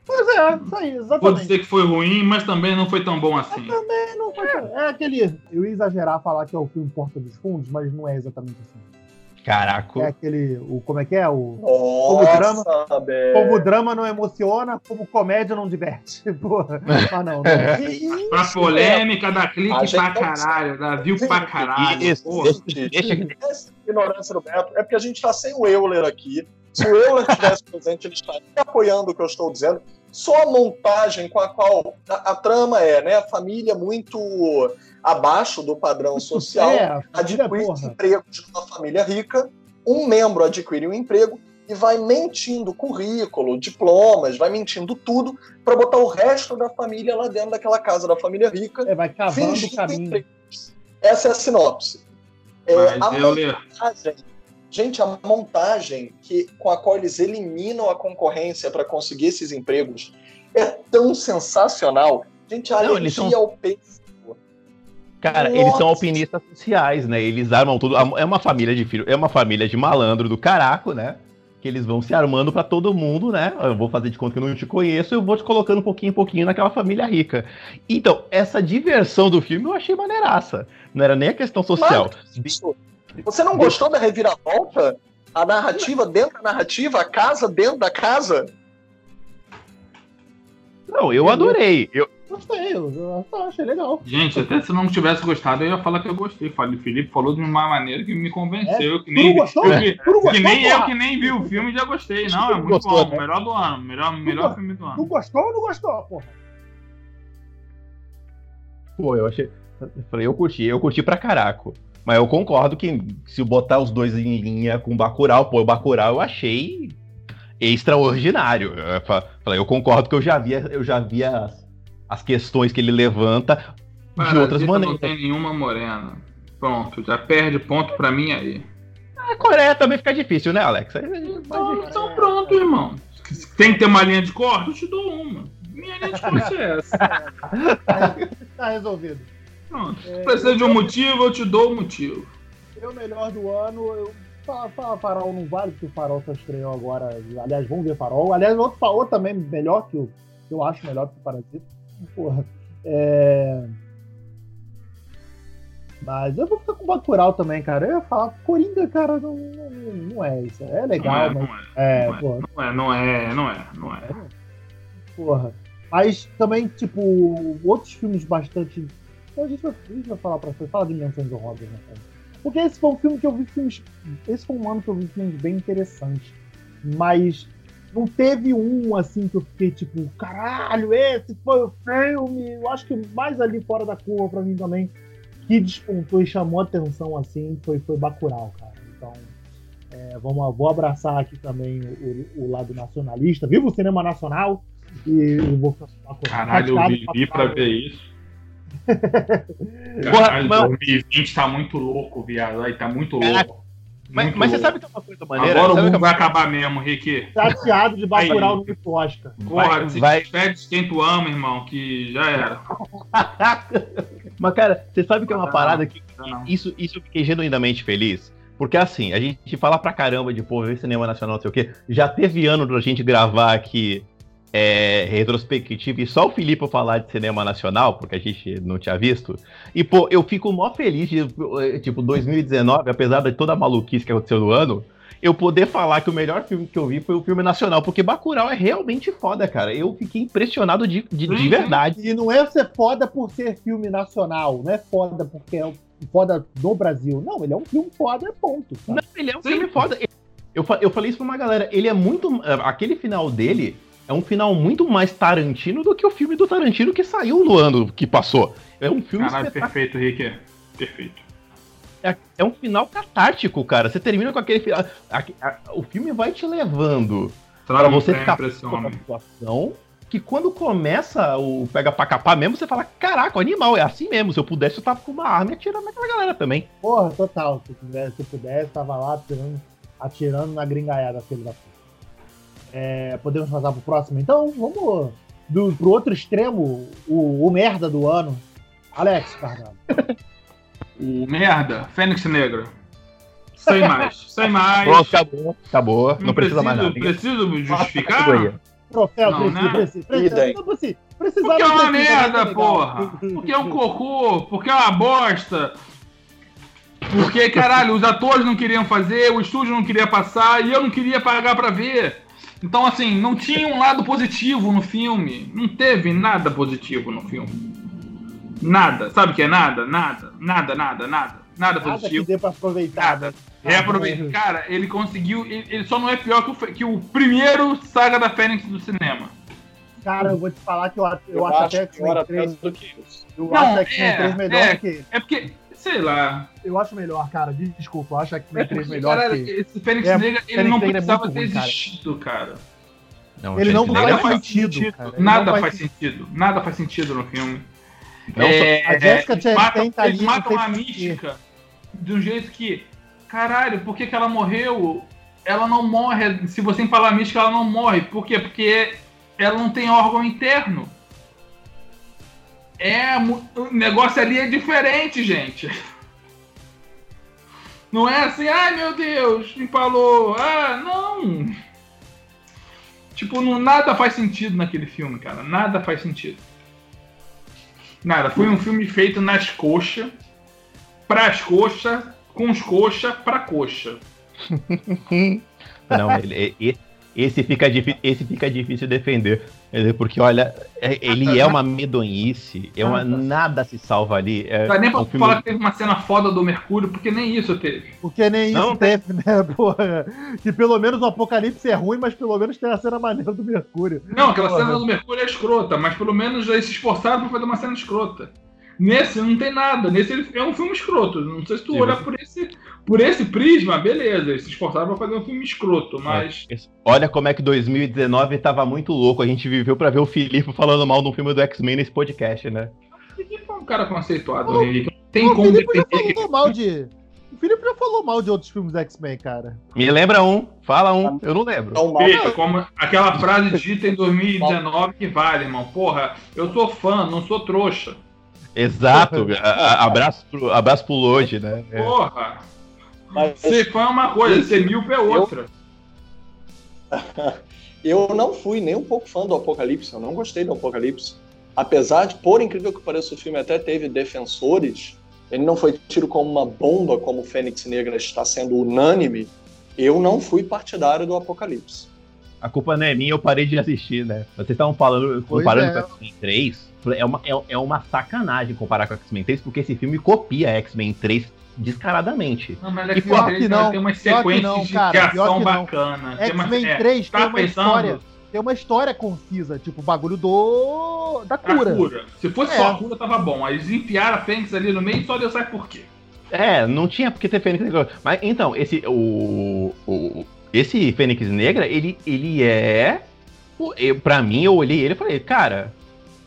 Pois é, isso aí, exatamente. Pode dizer que foi ruim, mas também não foi tão bom assim. Mas também não foi. É. é aquele. Eu ia exagerar falar que é o filme Porta dos Fundos, mas não é exatamente assim. Caraca. É aquele. O, como é que é? O, Nossa, como, drama, como drama não emociona, como comédia não diverte. <laughs> Porra. Ah, não. não. <laughs> pra polêmica da clique pra caralho, da viu pra caralho. Isso, deixa, deixa. ignorância do Beto é porque a gente tá sem o Euler aqui. Se o Euler tivesse presente, ele estaria apoiando o que eu estou dizendo. Só a montagem com a qual a, a trama é, né? A família muito abaixo do padrão social, é, adquire porra. emprego de uma família rica, um membro adquire um emprego e vai mentindo currículo, diplomas, vai mentindo tudo para botar o resto da família lá dentro daquela casa da família rica. É, vai cavando o caminho. Essa é a sinopse. É, a montagem, gente, a montagem que, com a qual eles eliminam a concorrência para conseguir esses empregos é tão sensacional. Gente, a Não, alergia são... ao peso Cara, Nossa. eles são alpinistas sociais, né? Eles armam tudo. É uma família de filho, é uma família de malandro do caraco, né? Que eles vão se armando para todo mundo, né? Eu vou fazer de conta que eu não te conheço, eu vou te colocando um pouquinho em pouquinho naquela família rica. Então, essa diversão do filme eu achei maneiraça. Não era nem a questão social. Mas, você não gostou da reviravolta? A narrativa dentro da narrativa, a casa dentro da casa? Não, eu adorei. Eu, Gostei, eu, achei legal. Gente, até se não tivesse gostado, eu ia falar que eu gostei. O Felipe falou de uma maneira que me convenceu. É? Que nem, gostou? Eu, que, gostou, que nem eu que nem vi o filme já gostei. Não, é muito gostou, bom. Né? Melhor do ano. Melhor, melhor filme do ano. Tu gostou ou não gostou, porra? Pô, eu achei. Eu falei, eu curti, eu curti pra caraco. Mas eu concordo que se botar os dois em linha com o Bacurau, pô, o Bacurau eu achei extraordinário. Eu, falei, eu concordo que eu já via, eu já via as questões que ele levanta de outras maneiras. Não tem nenhuma morena. Pronto, já perde ponto pra mim aí. A Coreia também fica difícil, né, Alex? Então, então pronto, irmão. Tem que ter uma linha de corte? Eu te dou uma. Minha linha de corte é essa. <laughs> tá resolvido. Pronto. Se é, precisa de um motivo, eu te dou o um motivo. O melhor do ano, eu Farol não vale, porque o Farol só estreou agora. Aliás, vamos ver Farol. Aliás, outro Farol também melhor que o. Eu acho melhor que o Parasita. Porra. É... Mas eu vou ficar com o Bacurau também, cara. Eu ia falar, Coringa, cara, não, não, não é isso. É legal, não é, mas. É, não, é, porra. não é, não é, não é, não é. Porra. Mas também, tipo, outros filmes bastante. A gente vai, a gente vai falar pra você. Fala de Menções Honrosas, né, cara? Porque esse foi um filme que eu vi filmes. Esse foi um ano que eu vi filmes bem interessantes. Mas não teve um assim que eu fiquei tipo, caralho, esse foi o filme. Eu acho que mais ali fora da curva para mim também, que despontou e chamou atenção assim, foi, foi Bacurau, cara. Então, é, vamos, vou abraçar aqui também o, o, lado nacionalista. Viva o cinema nacional! E vou Caralho, eu vivi pra ver isso. Caralho, Porra, 2020 tá muito louco, viado. Aí tá muito louco. Mas, mas você sabe que é uma coisa maneira? Agora o mundo é vai acabar mesmo, Rick. Chateado de Bacurau no Oscar. Porra, se vai... despede quem tu ama, irmão, que já era. <laughs> mas, cara, você sabe que é uma parada que isso, isso eu fiquei genuinamente feliz. Porque assim, a gente fala pra caramba de, pô, ver cinema nacional, não sei o quê. Já teve ano pra gente gravar aqui é, retrospectiva e só o Filipe falar de cinema nacional, porque a gente não tinha visto. E, pô, eu fico mó feliz de, tipo, 2019, apesar de toda a maluquice que aconteceu no ano, eu poder falar que o melhor filme que eu vi foi o filme nacional, porque Bacurau é realmente foda, cara. Eu fiquei impressionado de, de, de verdade. E não é ser foda por ser filme nacional, não é foda porque é foda do Brasil. Não, ele é um filme foda, ponto. Sabe? Não, ele é um Sim. filme foda. Eu, eu falei isso pra uma galera, ele é muito. Aquele final dele é um final muito mais Tarantino do que o filme do Tarantino que saiu no ano que passou. É um filme Caralho, perfeito, Rick. Perfeito. É, é, um final catártico, cara. Você termina com aquele final. o filme vai te levando para você ficar numa situação que quando começa o pega pra capar mesmo, você fala, caraca, o animal, é assim mesmo. Se eu pudesse, eu tava com uma arma e atirando naquela galera também. Porra, total. Se, tivesse, se eu pudesse, tava lá atirando, atirando na gringaiada, filho da puta. É, podemos passar pro próximo, então? Vamos do, pro outro extremo, o, o merda do ano. Alex Carvalho. <laughs> o merda, Fênix Negra. Sem mais, sem mais. Pronto, acabou, acabou. Não, não precisa mais nada. Preciso justificar? Troféu, não, né? precisa, precisa, precisa, precisa, Porque é uma merda, porra. Porque é um cocô, porque é uma bosta. Porque, caralho, os atores não queriam fazer, o estúdio não queria passar e eu não queria pagar para ver. Então, assim, não tinha um lado positivo no filme. Não teve nada positivo no filme. Nada. Sabe o que é nada? Nada. Nada, nada, nada. Nada, positivo. Que dê pra aproveitar. Nada. Reaproveitar. Cara, ele conseguiu. Ele, ele, só não é pior que o, que o primeiro Saga da Fênix do cinema. Cara, eu vou te falar que eu, eu, eu acho, acho até que o 3 do que isso. Eu não, acho que é, 3 melhor é, que. É porque, sei lá. Eu acho melhor, cara. Desculpa, eu acho que o 3 melhor cara, que. Esse Fênix é, Negra, ele Fênix não precisava é ter existido, cara. Não, ele não faz sentido. sentido nada faz, faz sentido. Nada faz sentido no filme. Não, é, a Jessica Chastain matam, tá. Eles matam a mística de um jeito que. Caralho, por que, que ela morreu? Ela não morre. Se você falar mística, ela não morre. Por quê? Porque ela não tem órgão interno. É. O negócio ali é diferente, gente. Não é assim, ai meu Deus, empalou. Ah, não. Tipo, não, nada faz sentido naquele filme, cara. Nada faz sentido. Nada, foi um filme feito nas coxas, pras coxas, com os coxas pra coxa. <laughs> Não, ele, esse fica, esse fica difícil defender. Porque, olha, é, ele é uma medonhice, é uma, nada se salva ali. É, não dá nem pra um filme... falar que teve uma cena foda do Mercúrio, porque nem isso teve. Porque nem não, isso teve, né, <laughs> porra? Que pelo menos o Apocalipse é ruim, mas pelo menos tem a cena maneira do Mercúrio. Não, aquela porra. cena do Mercúrio é escrota, mas pelo menos eles se esforçaram pra fazer uma cena escrota. Nesse não tem nada. Nesse é um filme escroto. Não sei se tu olhar por esse, por esse prisma, beleza. Eles se esforçaram pra fazer um filme escroto, mas. É. Olha como é que 2019 tava muito louco. A gente viveu pra ver o Filipe falando mal do filme do X-Men nesse podcast, né? O Felipe é um cara conceituado, Henrique. Tem o como Felipe já falou mal de. O Felipe já falou mal de outros filmes do X-Men, cara. Me lembra um. Fala um. Eu não lembro. Felipe, como aquela frase dita em 2019 que vale, irmão. Porra, eu sou fã, não sou trouxa. Exato. a, abraço, pro, abraço pro Lodge, né? É. Mas, ser fã é uma coisa, ser míope é outra. Eu... <laughs> eu não fui nem um pouco fã do Apocalipse, eu não gostei do Apocalipse. Apesar de, por incrível que pareça, o filme até teve defensores, ele não foi tido como uma bomba, como o Fênix Negra está sendo unânime, eu não fui partidário do Apocalipse. A culpa não é minha, eu parei de assistir, né? Vocês estavam falando, comparando é. com o X-Men 3, é uma, é, é uma sacanagem comparar com X-Men 3, porque esse filme copia X-Men 3 descaradamente. Não, mas e pior que não, tem umas sequências não, cara, de ação bacana. X-Men 3 é, tem uma pensando... história tem uma história concisa, tipo o bagulho do. da cura. cura. Se fosse é. só a cura, tava bom. Aí eles enfiaram a Fênix ali no meio e só Deus sabe por quê. É, não tinha porque ter Fênix. Mas então, esse. O, o, esse Fênix Negra, ele, ele é. Eu, pra mim, eu olhei ele e falei, cara,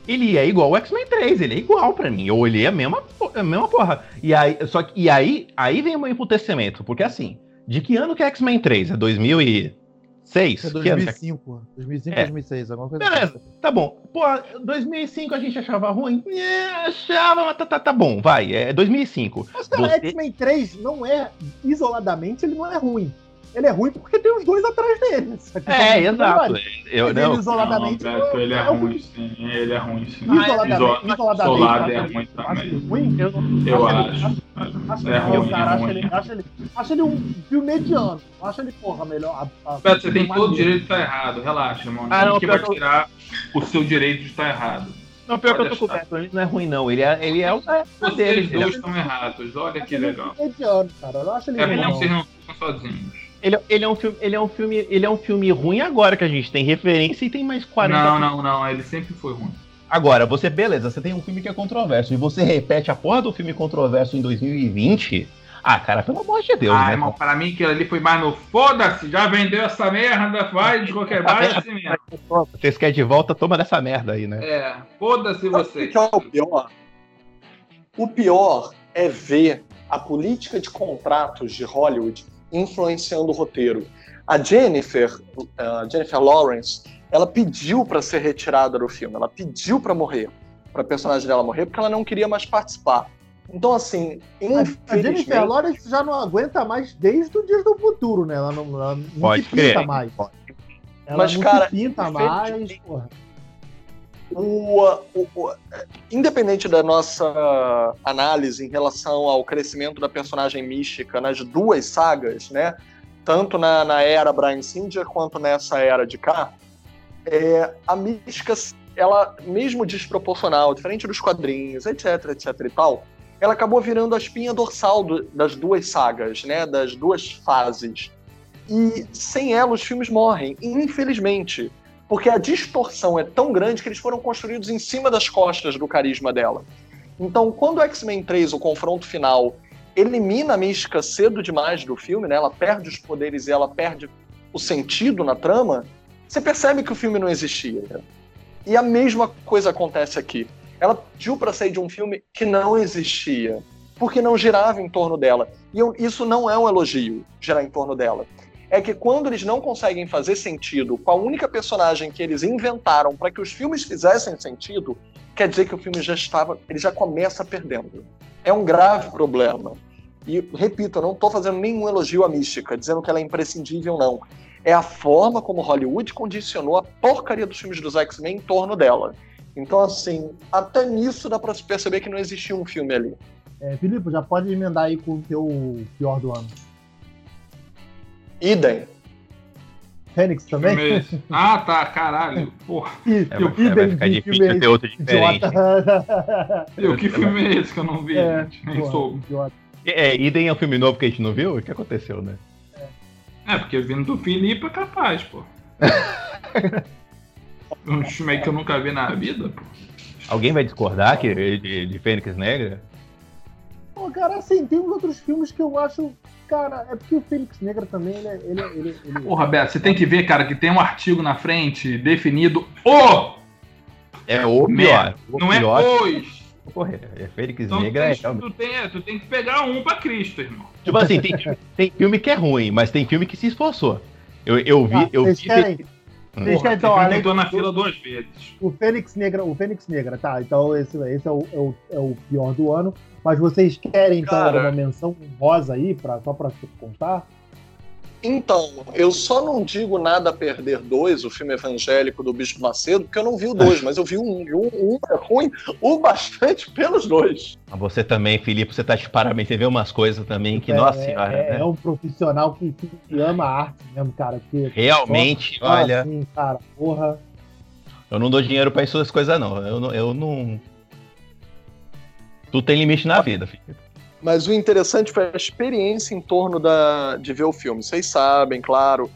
ele é igual o X-Men 3, ele é igual para mim. Eu olhei a mesma, a mesma porra. E aí, só que, e aí, aí vem o meu emputecimento, porque assim, de que ano que é X-Men 3? É 2006? É 2005. 2005, é. 2006, alguma coisa Beleza, assim. tá bom. Pô, 2005 a gente achava ruim? É, achava, mas tá, tá, tá bom, vai. É 2005. Mas, cara, Você... X-Men 3 não é, isoladamente, ele não é ruim ele é ruim porque tem os dois atrás dele. É, exato. Eu, não, isoladamente. Não, Beto, ele é, é ruim, sim. Ele é ruim, sim. Isoladamente, isoladamente isolado é ruim também. Ruim? Eu, eu acho. Acho, é ruim, cara, é acho, ele, acho, ele, acho ele um filme mediano. Acho ele, porra, melhor. A, a, Beto, você tem todo o direito de estar errado. Relaxa, mano. Ah, não, que vai tirar o seu direito de estar errado. Não, pior Pode que eu tô coberto, ele não é ruim, não. Ele é, ele é o é, Vocês deles. dois estão errados, olha que legal. Mediano, cara. Eu acho ele é bom, vocês não ficam sozinhos. Ele, ele, é um filme, ele é um filme, ele é um filme ruim agora que a gente tem referência e tem mais 40. Não, não, não, ele sempre foi ruim. Agora, você, beleza, você tem um filme que é controverso e você repete a porra do filme controverso em 2020. Ah, cara, pelo amor de Deus, ah, né? irmão, pra mim que ali foi mais no foda-se, já vendeu essa merda, vai de qualquer <laughs> baixo assim mesmo. Vocês querem de volta, toma dessa merda aí, né? É, foda-se você. O é o pior? O pior é ver a política de contratos de Hollywood influenciando o roteiro. A Jennifer, a Jennifer Lawrence, ela pediu para ser retirada do filme, ela pediu para morrer, para a personagem dela morrer, porque ela não queria mais participar. Então, assim, A Jennifer Lawrence já não aguenta mais desde o Dias do Futuro, né? Ela não, ela não Pode pinta mais. Pode. Ela Mas, não cara, pinta mais, porra. O, o, o, independente da nossa análise em relação ao crescimento da personagem mística nas duas sagas, né? Tanto na, na era Brian Singer quanto nessa era de cá, é, a mística, ela, mesmo desproporcional, diferente dos quadrinhos, etc, etc e tal, ela acabou virando a espinha dorsal do, das duas sagas, né? Das duas fases. E sem ela, os filmes morrem, infelizmente porque a distorção é tão grande que eles foram construídos em cima das costas do carisma dela. Então, quando o X-Men 3, o confronto final, elimina a mística cedo demais do filme, né? ela perde os poderes e ela perde o sentido na trama, você percebe que o filme não existia. E a mesma coisa acontece aqui. Ela pediu para sair de um filme que não existia, porque não girava em torno dela. E isso não é um elogio, girar em torno dela é que quando eles não conseguem fazer sentido com a única personagem que eles inventaram para que os filmes fizessem sentido, quer dizer que o filme já estava, ele já começa perdendo. É um grave problema. E repito, eu não estou fazendo nenhum elogio à mística, dizendo que ela é imprescindível não. É a forma como Hollywood condicionou a porcaria dos filmes dos X-Men em torno dela. Então, assim, até nisso dá para se perceber que não existia um filme ali. É, Filipe, já pode emendar aí com o teu pior do ano. Idem. Fênix também? <laughs> Ah, tá, caralho. Porra. É, Idem vai ficar difícil filme ter outro diferente. <laughs> Eu, que filme é esse que eu não vi? É, gente? Nem porra, soube. É, Idem é um filme novo que a gente não viu? O que aconteceu, né? É, é porque vindo do Felipe é capaz, pô. <laughs> um filme aí que eu nunca vi na vida, pô. Alguém vai discordar que, de, de Fênix Negra? Pô, cara, assim, tem uns outros filmes que eu acho Cara, é porque o Fênix Negra também, ele, é, ele, é, ele, ele... Porra, Beto, você tem que ver, cara, que tem um artigo na frente definido o. É o pior. O não é pior. é os. Porra, é Fênix então, Negra tu tem, é. Tu tem, tu tem que pegar um pra Cristo, irmão. Tipo assim, tem, tem filme que é ruim, mas tem filme que se esforçou. Eu, eu vi. Ah, eu vi querem, Deixa então, além do, na fila duas vezes. O Fênix Negra, o Fênix Negra, tá. Então esse, esse é, o, é, o, é o pior do ano. Mas vocês querem então Cara, uma menção rosa aí, pra, só pra contar? Então, eu só não digo nada a perder dois, o filme evangélico do Bispo Macedo, porque eu não vi o dois, <laughs> mas eu vi um. Um, um é ruim, o bastante pelos dois. Você também, Felipe, você tá de parabéns. Você vê umas coisas também que, é, nossa senhora. É, né? é, um profissional que, que, ama a arte mesmo, cara. Que, Realmente, olha. Assim, cara, porra. Eu não dou dinheiro pra essas coisas, não. Eu, eu não. Tu tem limite na vida, Felipe. Mas o interessante foi a experiência em torno da, de ver o filme. Vocês sabem, claro,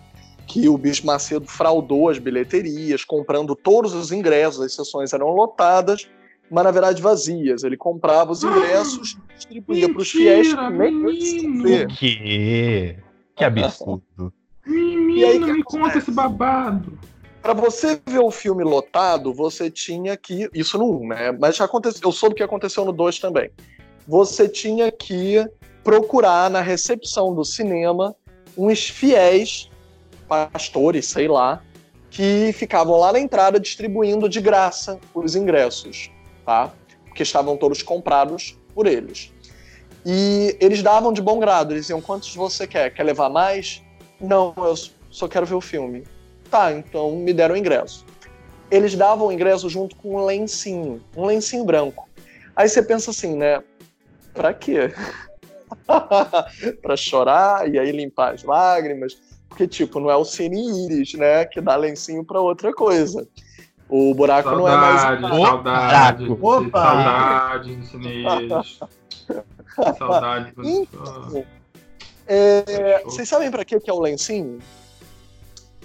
que o Bicho Macedo fraudou as bilheterias, comprando todos os ingressos, as sessões eram lotadas, mas na verdade vazias. Ele comprava os ingressos e distribuía para os fiéis que nem. Que? Que absurdo. Menino, e aí, que me conta esse babado. Para você ver o filme lotado, você tinha que. Isso no 1, né? Mas já aconteceu, eu soube que aconteceu no 2 também você tinha que procurar na recepção do cinema uns fiéis pastores, sei lá, que ficavam lá na entrada distribuindo de graça os ingressos, tá? Porque estavam todos comprados por eles. E eles davam de bom grado, eles diziam: quantos você quer? Quer levar mais? Não, eu só quero ver o filme. Tá, então me deram o ingresso. Eles davam o ingresso junto com um lencinho, um lencinho branco. Aí você pensa assim, né? Pra quê? <laughs> pra chorar e aí limpar as lágrimas. Porque, tipo, não é o cine né? Que dá lencinho pra outra coisa. O buraco saudade, não é mais. Saudade, Opa! saudade do cine <laughs> saudade do. Então, é, vocês sabem pra que é o lencinho?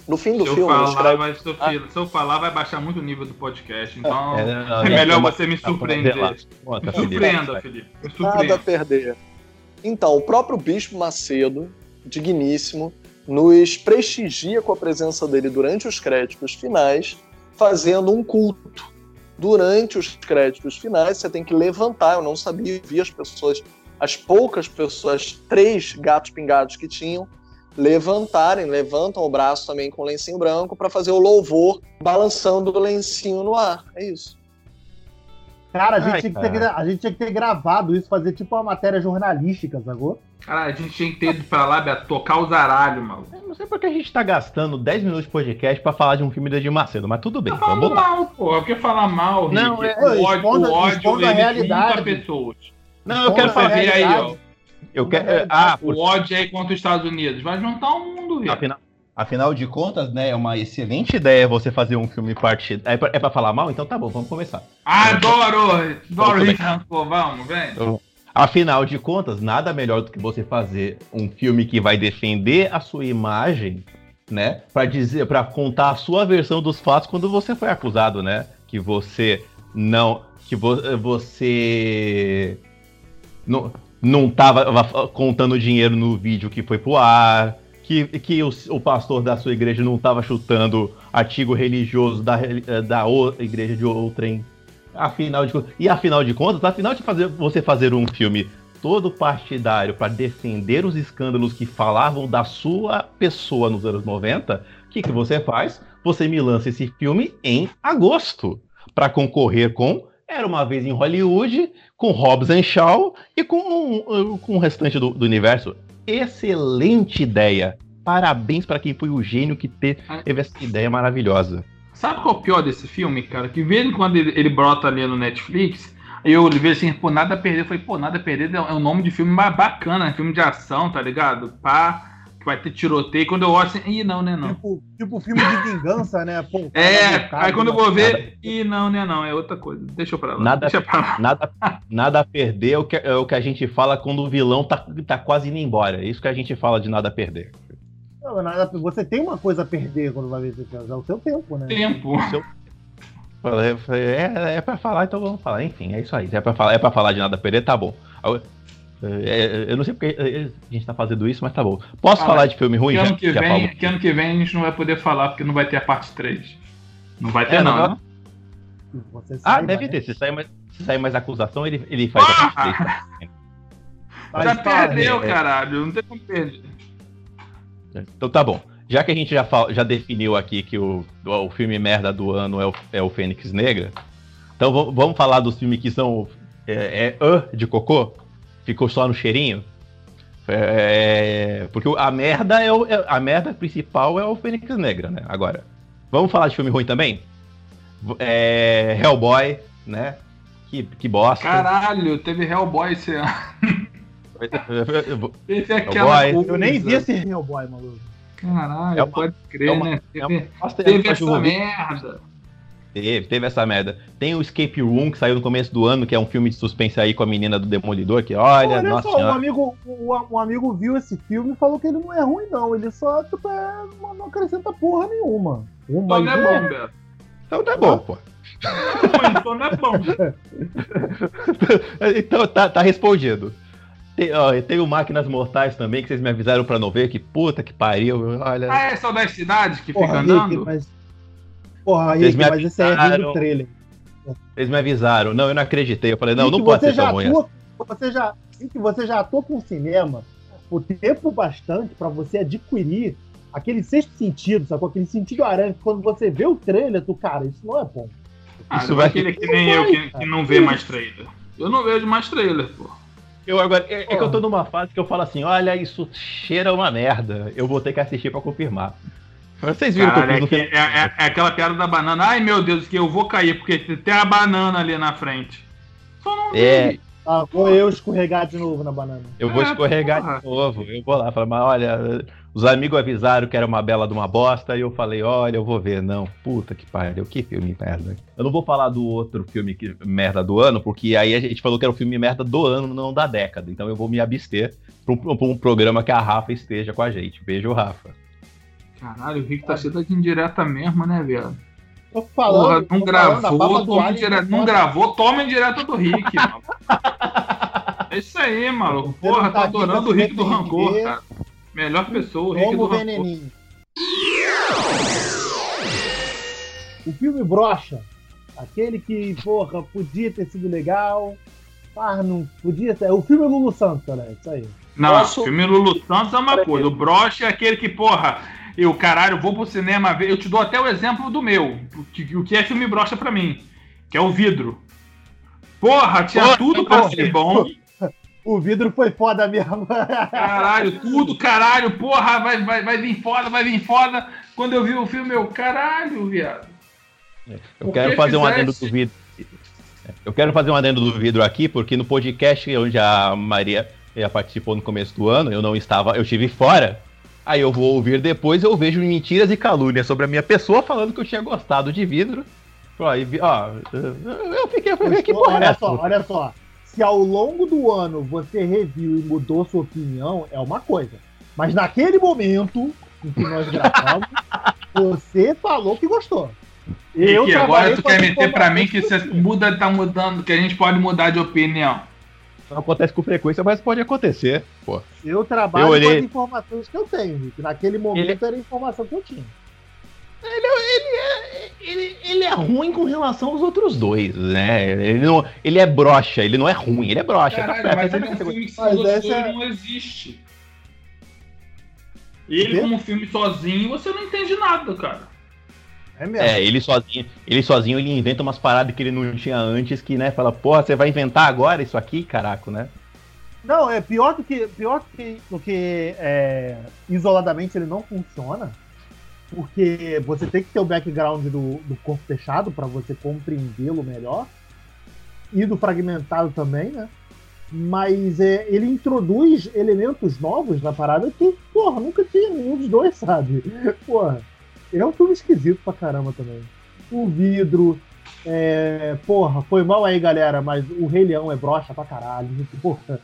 No fim do se filme. Eu falar, mas, ah. Se eu falar, vai baixar muito o nível do podcast. Então, é, não, é melhor você me surpreender. me surpreenda, Felipe. Me surpreenda. Nada a perder. Então, o próprio Bispo Macedo, digníssimo, nos prestigia com a presença dele durante os créditos finais, fazendo um culto. Durante os créditos finais, você tem que levantar. Eu não sabia, vi as pessoas, as poucas pessoas, três gatos pingados que tinham, levantarem, levantam o braço também com o lencinho branco para fazer o louvor balançando o lencinho no ar. É isso. Cara, a gente, Ai, tinha, que ter, a gente tinha que ter gravado isso, fazer tipo uma matéria jornalística, sacou? Cara, a gente tinha que ter ido pra lá, Beto, tocar o zaralho, mano. Eu não sei porque a gente tá gastando 10 minutos de podcast pra falar de um filme da Edir Macedo, mas tudo bem. Tá falando mal, pô. Eu quero falar mal, Não, Rick. é, o ódio, o ódio a realidade. pessoas. Não, eu quero fazer aí, ó. Eu quero. Ah, o ódio aí contra os Estados Unidos. Vai juntar o mundo, Rick. Afinal, afinal de contas, né, é uma excelente ideia você fazer um filme parte. É pra, é pra falar mal? Então tá bom, vamos começar. Adoro! Adoro Rancor, vamos, vem. Eu... Afinal de contas, nada melhor do que você fazer um filme que vai defender a sua imagem, né? Para dizer, para contar a sua versão dos fatos quando você foi acusado, né? Que você não, que vo, você não, não tava contando dinheiro no vídeo que foi pro ar, que, que o, o pastor da sua igreja não estava chutando artigo religioso da, da igreja de outrem afinal de e afinal de contas, afinal de fazer você fazer um filme todo partidário para defender os escândalos que falavam da sua pessoa nos anos 90, o que, que você faz? Você me lança esse filme em agosto para concorrer com Era uma vez em Hollywood, com Hobbs and Shaw e com, com o restante do, do universo. Excelente ideia. Parabéns para quem foi o gênio que teve essa ideia maravilhosa. Sabe qual é o pior desse filme, cara? Que vendo quando ele, ele brota ali no Netflix, eu vejo assim, pô, nada a perder. Eu falei, pô, nada a perder é um nome de filme mais bacana, filme de ação, tá ligado? Pá, vai ter tiroteio. Quando eu olho assim, ih, não, né, não. Tipo, tipo filme de vingança, né? Pô, é, aí quando eu vou ver, nada... ih, não, né, não, é outra coisa. Deixa eu pra lá. Nada, deixa pra lá. <laughs> Nada, nada a perder é o, que, é o que a gente fala quando o vilão tá, tá quase indo embora. É isso que a gente fala de nada a perder. Não, nada, você tem uma coisa a perder quando vai ver esse filme, é o seu tempo, né? Tempo. Seu... É, é pra falar, então vamos falar. Enfim, é isso aí. É pra falar, é pra falar de nada a perder, tá bom. É, eu não sei porque a gente tá fazendo isso, mas tá bom. Posso ah, falar de filme ruim? Que ano que, vem, que ano que vem a gente não vai poder falar porque não vai ter a parte 3. Não vai ter, é, não, não, né? Ah, deve ter. Se sair mais, se sair mais acusação, ele, ele faz ah! a parte 3. Tá? Já perdeu, é, caralho. Não tem como perder. Então tá bom. Já que a gente já, fala, já definiu aqui que o, o filme merda do ano é o, é o Fênix Negra, então vamos falar dos filmes que são é, é uh, de cocô? Ficou só no cheirinho? É, é porque a merda é, o, é, a merda principal é o Fênix Negra, né? Agora, vamos falar de filme ruim também? É, Hellboy, né? Que, que bosta. Caralho, teve Hellboy esse ano. <laughs> Esse é aquela coisa. Eu nem vi esse Hellboy, maluco. Caralho, é uma, pode crer, é uma, né? Teve, é uma, teve essa merda. Teve, teve essa merda. Tem o Escape Room, que saiu no começo do ano, que é um filme de suspense aí com a menina do Demolidor, que olha, olha nossa só, um amigo, um, um, amigo viu esse filme e falou que ele não é ruim, não. Ele só, tipo, é, não acrescenta porra nenhuma. Uma, então não é bom, Beto. Então é bom, pô. então não é bom. <laughs> então tá, tá respondido. Tem, ó, tem o Máquinas Mortais também, que vocês me avisaram pra não ver, que puta que pariu. Olha. Ah, é só das cidades que porra, fica andando? Rick, mas... Porra, Rick, mas esse é do trailer. Vocês me avisaram. Não, eu não acreditei. Eu falei, não, não pode ser tão ruim. Atua, você já, Rick, você já atua com cinema o tempo bastante para você adquirir aquele sexto sentido, sabe? Aquele sentido aranha, que quando você vê o trailer, tu, cara, isso não é bom. Ah, isso vai... aquele que nem eu, que, que não vê mais trailer. Eu não vejo mais trailer, pô. Eu agora, é, é, que eu tô numa fase que eu falo assim, olha, isso cheira uma merda. Eu vou ter que assistir para confirmar. Vocês viram Caralho, que eu fiz é, é, é, aquela piada da banana. Ai meu Deus, que eu vou cair, porque tem a banana ali na frente. Só não é. Ah, vou eu escorregar de novo na banana. Eu vou é, escorregar porra. de novo. Eu vou lá falar, mas olha, os amigos avisaram que era uma bela de uma bosta e eu falei, olha, eu vou ver. Não, puta que pariu, que filme merda. Eu não vou falar do outro filme que, merda do ano, porque aí a gente falou que era o filme merda do ano, não da década. Então eu vou me abster pra um, pra um programa que a Rafa esteja com a gente. Beijo, Rafa. Caralho, o Rick tá sendo aqui indireta mesmo, né, viado? Tô falando. Porra, não gravou, toma indireta, não gravou, toma indireta do Rick, <laughs> mano. É isso aí, maluco. Porra, tá adorando o Rick do Rancor, cara. Melhor pessoa, o Rick do veneninho. O filme brocha. Aquele que, porra, podia ter sido legal. Ah, não podia ter. O filme Lulu Santos, né? Isso aí. Não, o filme Lulu Santos é uma coisa. O brocha é aquele que, porra, eu, caralho, vou pro cinema ver. Eu te dou até o exemplo do meu. O que é filme brocha pra mim. Que é o vidro. Porra, tinha porra, tudo pra ser bom. O vidro foi foda mesmo. Caralho, tudo, caralho, porra, vai, vai, vai vir foda, vai vir foda. Quando eu vi o filme, eu, caralho, viado. Eu quero fazer fizesse... um adendo do vidro. Eu quero fazer um adendo do vidro aqui, porque no podcast onde a Maria participou no começo do ano, eu não estava, eu estive fora. Aí eu vou ouvir depois, eu vejo mentiras e calúnias sobre a minha pessoa falando que eu tinha gostado de vidro. Ó, eu fiquei, eu fiquei que porra Olha só, olha só se ao longo do ano você reviu e mudou sua opinião, é uma coisa. Mas naquele momento em que nós gravamos, <laughs> você falou que gostou. Eu e que agora tu quer meter pra mim que você muda, tá mudando, que a gente pode mudar de opinião. Não acontece com frequência, mas pode acontecer. Pô. Eu trabalho eu olhei... com as informações que eu tenho, Rick. Naquele momento Ele... era a informação que eu tinha. Ele, ele, é, ele, ele é ruim com relação aos outros dois, né? Ele, não, ele é broxa, ele não é ruim, ele é broxa. Caralho, tá mas ele é um filme que mas essa... não existe. Ele, como filme sozinho, você não entende nada, cara. É mesmo. É, ele sozinho, ele sozinho ele inventa umas paradas que ele não tinha antes, que, né, fala, porra, você vai inventar agora isso aqui, caraca, né? Não, é pior do que, pior do que, do que é, isoladamente ele não funciona porque você tem que ter o background do, do corpo fechado para você compreendê-lo melhor, e do fragmentado também, né? Mas é, ele introduz elementos novos na parada que, porra, nunca tinha nenhum dos dois, sabe? Porra, ele é um filme esquisito pra caramba também. O vidro, é, porra, foi mal aí, galera, mas o Rei Leão é brocha pra caralho. Porra,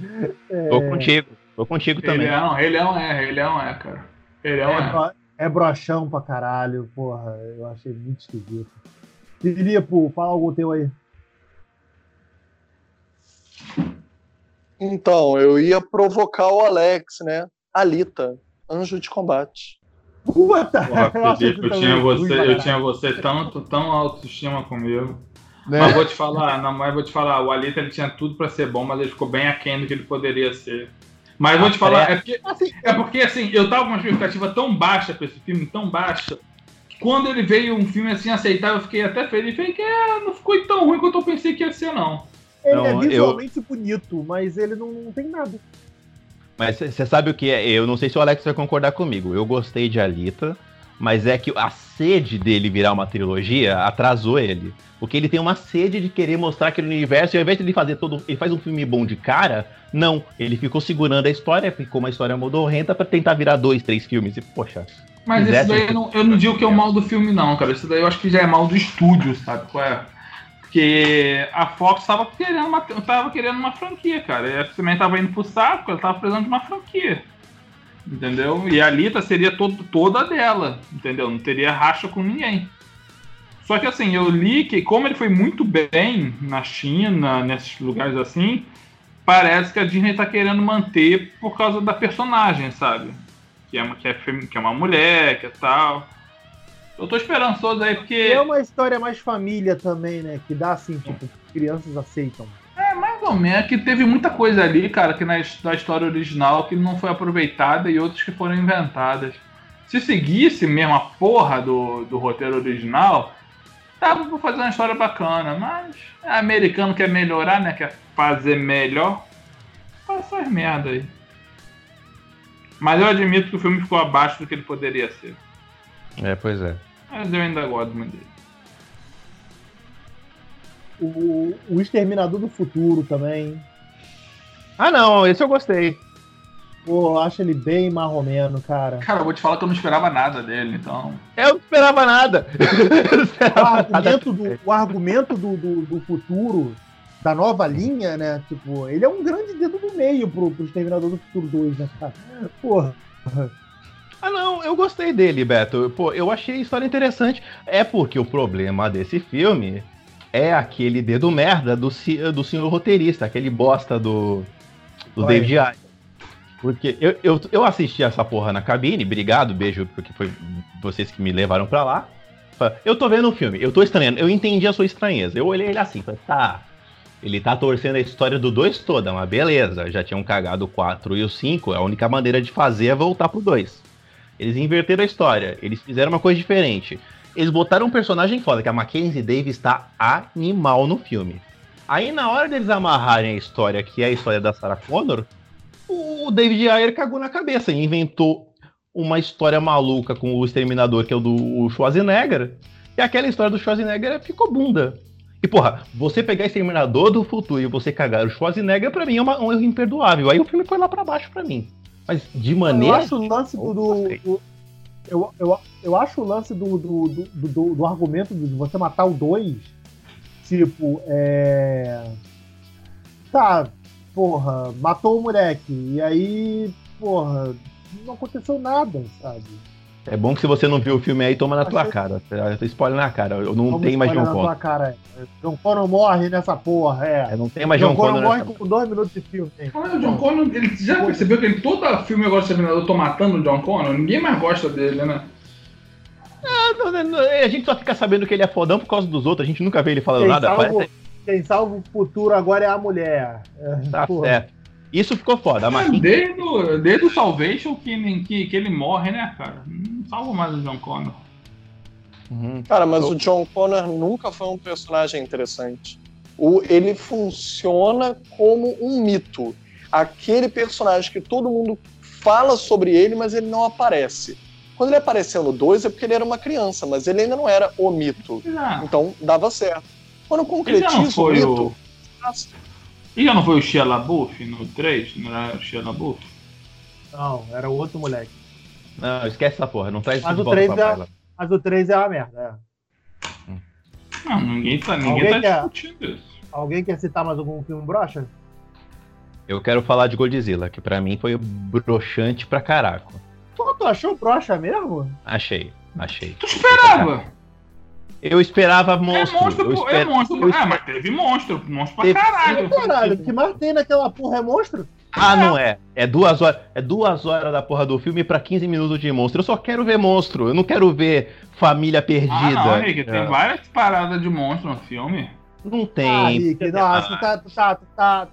é... Tô contigo, tô contigo Rei também. Leão, Rei Leão é, Rei Leão é, cara. Rei Leão é. é é brochão pra caralho, porra, eu achei muito esquisito. Filipe, fala algum teu aí. Então, eu ia provocar o Alex, né? Alita, anjo de combate. Puta! Porra, Felipe, eu, tinha você, eu tinha você tanto, tão autoestima comigo. Né? Mas vou te falar, não, mas vou te falar, o Alita ele tinha tudo para ser bom, mas ele ficou bem aquém do que ele poderia ser. Mas vou te falar, é porque, assim, é porque assim, eu tava com uma expectativa tão baixa pra esse filme, tão baixa, que quando ele veio um filme assim aceitável, eu fiquei até feliz. Falei que é, não ficou tão ruim quanto eu pensei que ia ser, não. Ele não, é visualmente eu... bonito, mas ele não, não tem nada. Mas você sabe o que é? Eu não sei se o Alex vai concordar comigo. Eu gostei de Alita, mas é que a sede dele virar uma trilogia atrasou ele. Porque ele tem uma sede de querer mostrar aquele universo, e ao invés de ele fazer todo. Ele faz um filme bom de cara, não. Ele ficou segurando a história, ficou uma história modorrenta para tentar virar dois, três filmes. E, poxa. Mas isso daí eu não, eu não digo que é o mal do filme, não, cara. Isso daí eu acho que já é mal do estúdio, sabe? Qual é? Porque a Fox tava querendo uma, tava querendo uma franquia, cara. E a também tava indo pro saco, ela tava precisando de uma franquia. Entendeu? E a Alita seria todo, toda dela, entendeu? Não teria racha com ninguém. Só que assim, eu li que como ele foi muito bem na China, nesses lugares assim, parece que a Disney tá querendo manter por causa da personagem, sabe? Que é que é, que é uma mulher, que é tal. Eu tô esperançoso aí, porque. É uma história mais família também, né? Que dá assim, tipo, crianças aceitam. É, mais ou menos. É que teve muita coisa ali, cara, que na, na história original que não foi aproveitada e outras que foram inventadas. Se seguisse mesmo a porra do, do roteiro original, dava pra fazer uma história bacana, mas é americano quer melhorar, né? Quer fazer melhor. Faz essas merda aí. Mas eu admito que o filme ficou abaixo do que ele poderia ser. É, pois é. Mas eu ainda gosto muito dele. O, o Exterminador do Futuro também. Ah não, esse eu gostei. Pô, acho ele bem marromeno, cara. Cara, eu vou te falar que eu não esperava nada dele, então. Eu não esperava nada. <laughs> Não esperava o argumento, nada. Do, o argumento do, do, do, futuro, da nova linha, né? Tipo, ele é um grande dedo no meio pro, pro Exterminador do Futuro 2, né, cara? Porra. Ah, não, eu gostei dele, Beto. Pô, eu achei a história interessante. É porque o problema desse filme é aquele dedo merda do, do senhor roteirista, aquele bosta do, do David Ayer. Porque eu, eu, eu assisti essa porra na cabine, obrigado, beijo, porque foi vocês que me levaram pra lá. Eu tô vendo o filme, eu tô estranhando, eu entendi a sua estranheza. Eu olhei ele assim, falei, tá. Ele tá torcendo a história do 2 toda, mas beleza, já tinham cagado o 4 e o 5, a única maneira de fazer é voltar pro 2. Eles inverteram a história, eles fizeram uma coisa diferente. Eles botaram um personagem foda, que a Mackenzie Davis tá animal no filme. Aí na hora deles amarrarem a história, que é a história da Sarah Connor, o David Ayer cagou na cabeça e inventou uma história maluca com o Exterminador, que é o do Schwarzenegger, e aquela história do Schwarzenegger ficou bunda. E, porra, você pegar Exterminador do Futuro e você cagar o Schwarzenegger, pra mim é uma, um erro imperdoável. Aí o filme foi lá pra baixo pra mim. Mas de maneira. Eu acho o lance do. do eu, eu, eu acho o lance do, do, do, do, do argumento de você matar o 2. Tipo, é. Tá, porra, matou o moleque. E aí, porra, não aconteceu nada, sabe? É bom que se você não viu o filme aí, toma na tua cara. Spoiler na cara. Eu não tenho mais John Connor. Cara. É. John Connor morre nessa porra, é. é não tem mais John, John Connor. John Connor morre com dois minutos de filme. Ah, o John Connor, ele já percebeu que ele, todo filme agora de eu tô matando o John Connor? Ninguém mais gosta dele, né? Ah, não, não, a gente só fica sabendo que ele é fodão por causa dos outros, a gente nunca vê ele falando quem nada. Salvo, Parece... Quem salva o futuro agora é a mulher. Tá porra. certo. Isso ficou foda. A é, desde, o, desde o Salvation que, que, que ele morre, né, cara? Não salva mais o John Connor. Uhum. Cara, mas o John Connor nunca foi um personagem interessante. O, ele funciona como um mito. Aquele personagem que todo mundo fala sobre ele, mas ele não aparece. Quando ele apareceu no 2 é porque ele era uma criança, mas ele ainda não era o mito. Não. Então dava certo. Quando concretiza o mito. O... E já não foi o Shia LaBeouf no 3? Não era o Shia LaBeouf? Não, era o outro moleque. Não, esquece essa porra, não traz mas o 3 é, Mas o 3 é uma merda, é. Não, ninguém tá, ninguém tá quer, discutindo isso. Alguém quer citar mais algum filme brocha? Eu quero falar de Godzilla, que pra mim foi broxante pra caraco. Pô, tu achou brocha mesmo? Achei, achei. Tu esperava? Eu esperava monstro. É monstro, eu esper... é monstro. Eu ah, mas teve monstro. Monstro pra teve... caralho. Caralho, que mais tem naquela porra é monstro? Ah, não é. É duas horas, é duas horas da porra do filme pra 15 minutos de monstro. Eu só quero ver monstro. Eu não quero ver família perdida. Ah, não, Rick, tem é. várias paradas de monstro no filme. Não tem. Ah, Rick, não, acho que tá, tá, tá,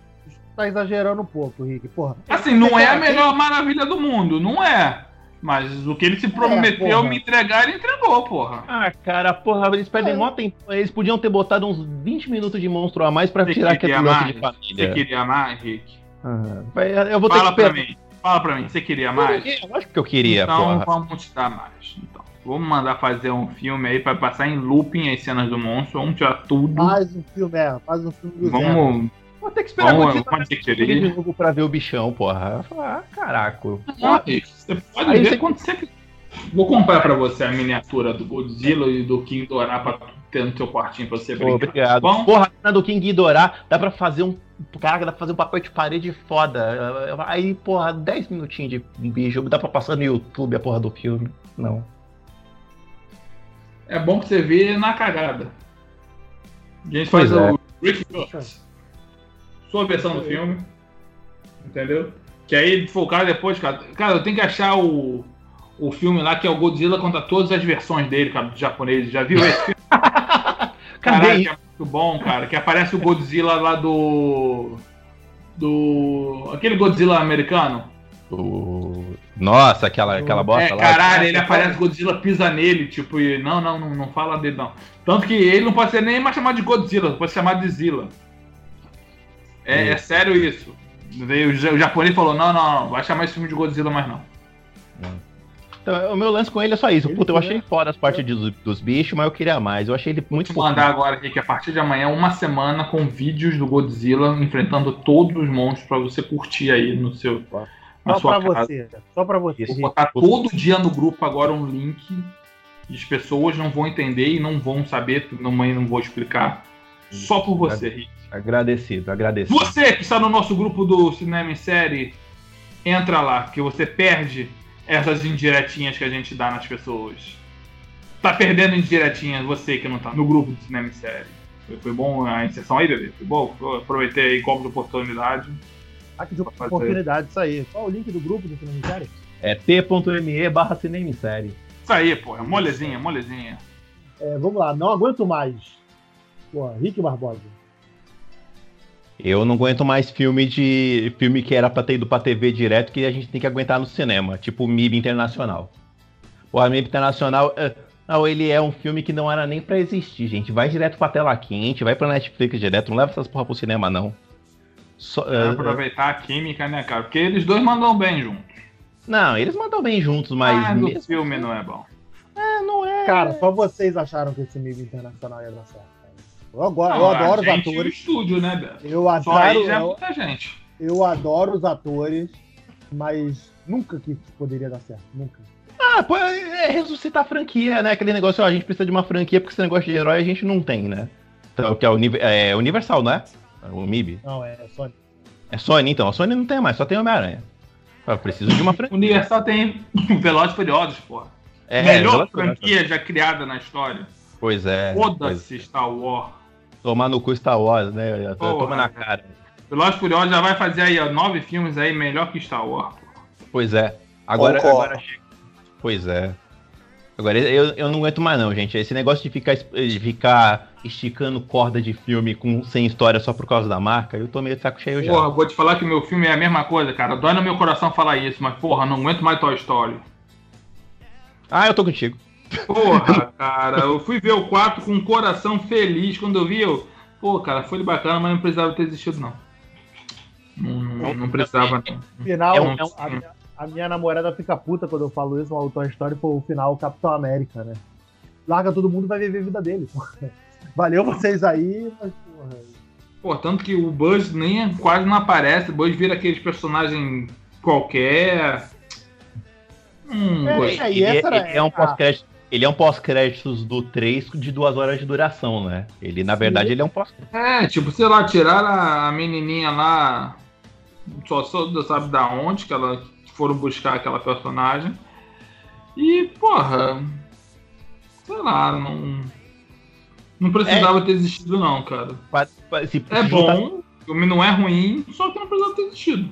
tá exagerando um pouco, Rick. Porra. Assim, não é a melhor maravilha do mundo, não é. Mas o que ele se é, prometeu é, me entregar, ele entregou, porra. Ah, cara, porra, eles perdem é. mó tempo. Eles podiam ter botado uns 20 minutos de monstro a mais pra Você tirar aquele bloco de família. Você queria mais, Rick? Ah, eu vou Fala ter que pra mim. Fala pra mim, você queria mais? Eu acho que eu queria, então, porra. vamos te dar mais. Então, vamos mandar fazer um filme aí pra passar em looping as cenas do monstro. Vamos tirar tudo. Faz um filme, é. Faz um filme do Vamos... Zero. Vou ter que esperar Vamos, muito de novo pra ver o bichão, porra. Ah, caraca. Ah, você pode aí ver você... quando você Vou comprar pra você a miniatura do Godzilla e do King Dorá pra ter no teu quartinho pra você brincar. Obrigado. Bom? Porra, a do King Dorá dá pra fazer um. Caraca, dá pra fazer um papel de parede foda. Aí, porra, 10 minutinhos de bicho. Dá pra passar no YouTube a porra do filme. Não. É bom que você vê na cagada. A gente pois faz é. o Rick Sua versão do filme. Entendeu? Que aí, focar depois, cara. Cara, eu tenho que achar o o filme lá que é o Godzilla contra todas as versões dele, cara, do japonês. Já viu esse filme? <laughs> Caralho, é muito bom, cara. Que aparece o Godzilla lá do. Do. Aquele Godzilla americano. O... Nossa, aquela, aquela bosta é, lá. Caralho, ele aparece, Godzilla pisa nele, tipo, e não, não, não, não fala dele, não. Tanto que ele não pode ser nem mais chamado de Godzilla, pode ser chamado de Zilla. É, é sério isso. O japonês falou, não, não, não, vai chamar esse filme de Godzilla mais não. Então, o meu lance com ele é só isso. Puta, eu achei foda as partes dos, dos bichos, mas eu queria mais. Eu achei ele muito Vou mandar agora aqui que a partir de amanhã, uma semana com vídeos do Godzilla enfrentando todos os monstros pra você curtir aí no seu. Na só sua pra casa. você. Só pra você. Vou botar todo dia no grupo agora um link. E as pessoas não vão entender e não vão saber, não, não vou explicar. Só por você, Rick. Agradecido, agradecido. Você que está no nosso grupo do Cinema em Série, entra lá, que você perde essas indiretinhas que a gente dá nas pessoas. Tá perdendo indiretinhas você que não tá no grupo do cinema e série. Foi, foi bom a inserção aí, bebê? Foi bom? Eu aproveitei aí como de oportunidade. Ah, que de oportunidade, isso aí. Qual o link do grupo do cinema e série? É t.me barra cinema e série. Isso aí, pô. É molezinha, molezinha. É, vamos lá, não aguento mais. Pô, Rick Barbosa. Eu não aguento mais filme de filme que era pra ter ido pra TV direto que a gente tem que aguentar no cinema, tipo o MIB Internacional. O MIB Internacional, uh, Não, ele é um filme que não era nem para existir, gente. Vai direto pra tela quente, vai pra Netflix direto, não leva essas porra pro cinema, não. Só, uh, aproveitar a química, né, cara? Porque eles dois mandam bem juntos. Não, eles mandam bem juntos, mas. Ah, mesmo... o filme não é bom. É, não é. Cara, só vocês acharam que esse nível internacional ia dar certo. Eu, agora, não, eu adoro os atores. O estúdio, né, Beto? Eu adoro. já é muita gente. Eu adoro os atores, mas nunca que poderia dar certo. Nunca. Ah, pô, é, é ressuscitar a franquia, né? Aquele negócio, ó, a gente precisa de uma franquia porque esse negócio de herói a gente não tem, né? Então, que é, o, é Universal, não é? O MIB? Não, é Sony. É Sony, então. A Sony não tem mais, só tem Homem-Aranha. Eu preciso de uma franquia. O Universal tem <laughs> Velozes Furiosos, porra. É, Melhor franquia já criada na história. Pois é. Foda-se é. Star Wars. Tomar no cu Star Wars, né? Toma na cara. Velozes Furiosos já vai fazer aí, ó, nove filmes aí melhor que Star Wars. Pois é. Agora, agora chega. Pois é. Agora, eu, eu não aguento mais não, gente. Esse negócio de ficar, de ficar esticando corda de filme com, sem história só por causa da marca, eu tô meio de saco cheio já. Porra, vou te falar que meu filme é a mesma coisa, cara. Dói no meu coração falar isso, mas porra, não aguento mais Toy Story. Ah, eu tô contigo. Porra, cara, eu fui ver o 4 com um coração feliz. Quando eu vi, eu. Pô, cara, foi bacana, mas não precisava ter existido, não. Não, não, não precisava, não. Final, é um, é um, a minha namorada fica puta quando eu falo isso, uma Toy Story foi o final Capitão América, né? Larga todo mundo vai viver a vida dele. Porra. Valeu vocês aí, mas porra. Pô, tanto que o Buzz nem quase não aparece, o Buzz vira aqueles personagem qualquer. Hum, é, é, ele, ele, é um pós-crédito. Ele é um pós-créditos do 3 de duas horas de duração, né? Ele, na verdade, Sim. ele é um pós É, tipo, sei lá, tirar a menininha lá, só, só sabe da onde que ela foram buscar aquela personagem. E, porra. Sei lá, não. Não precisava é, ter existido, não, cara. Se, é bom, o filme não é ruim, só que não precisava ter existido.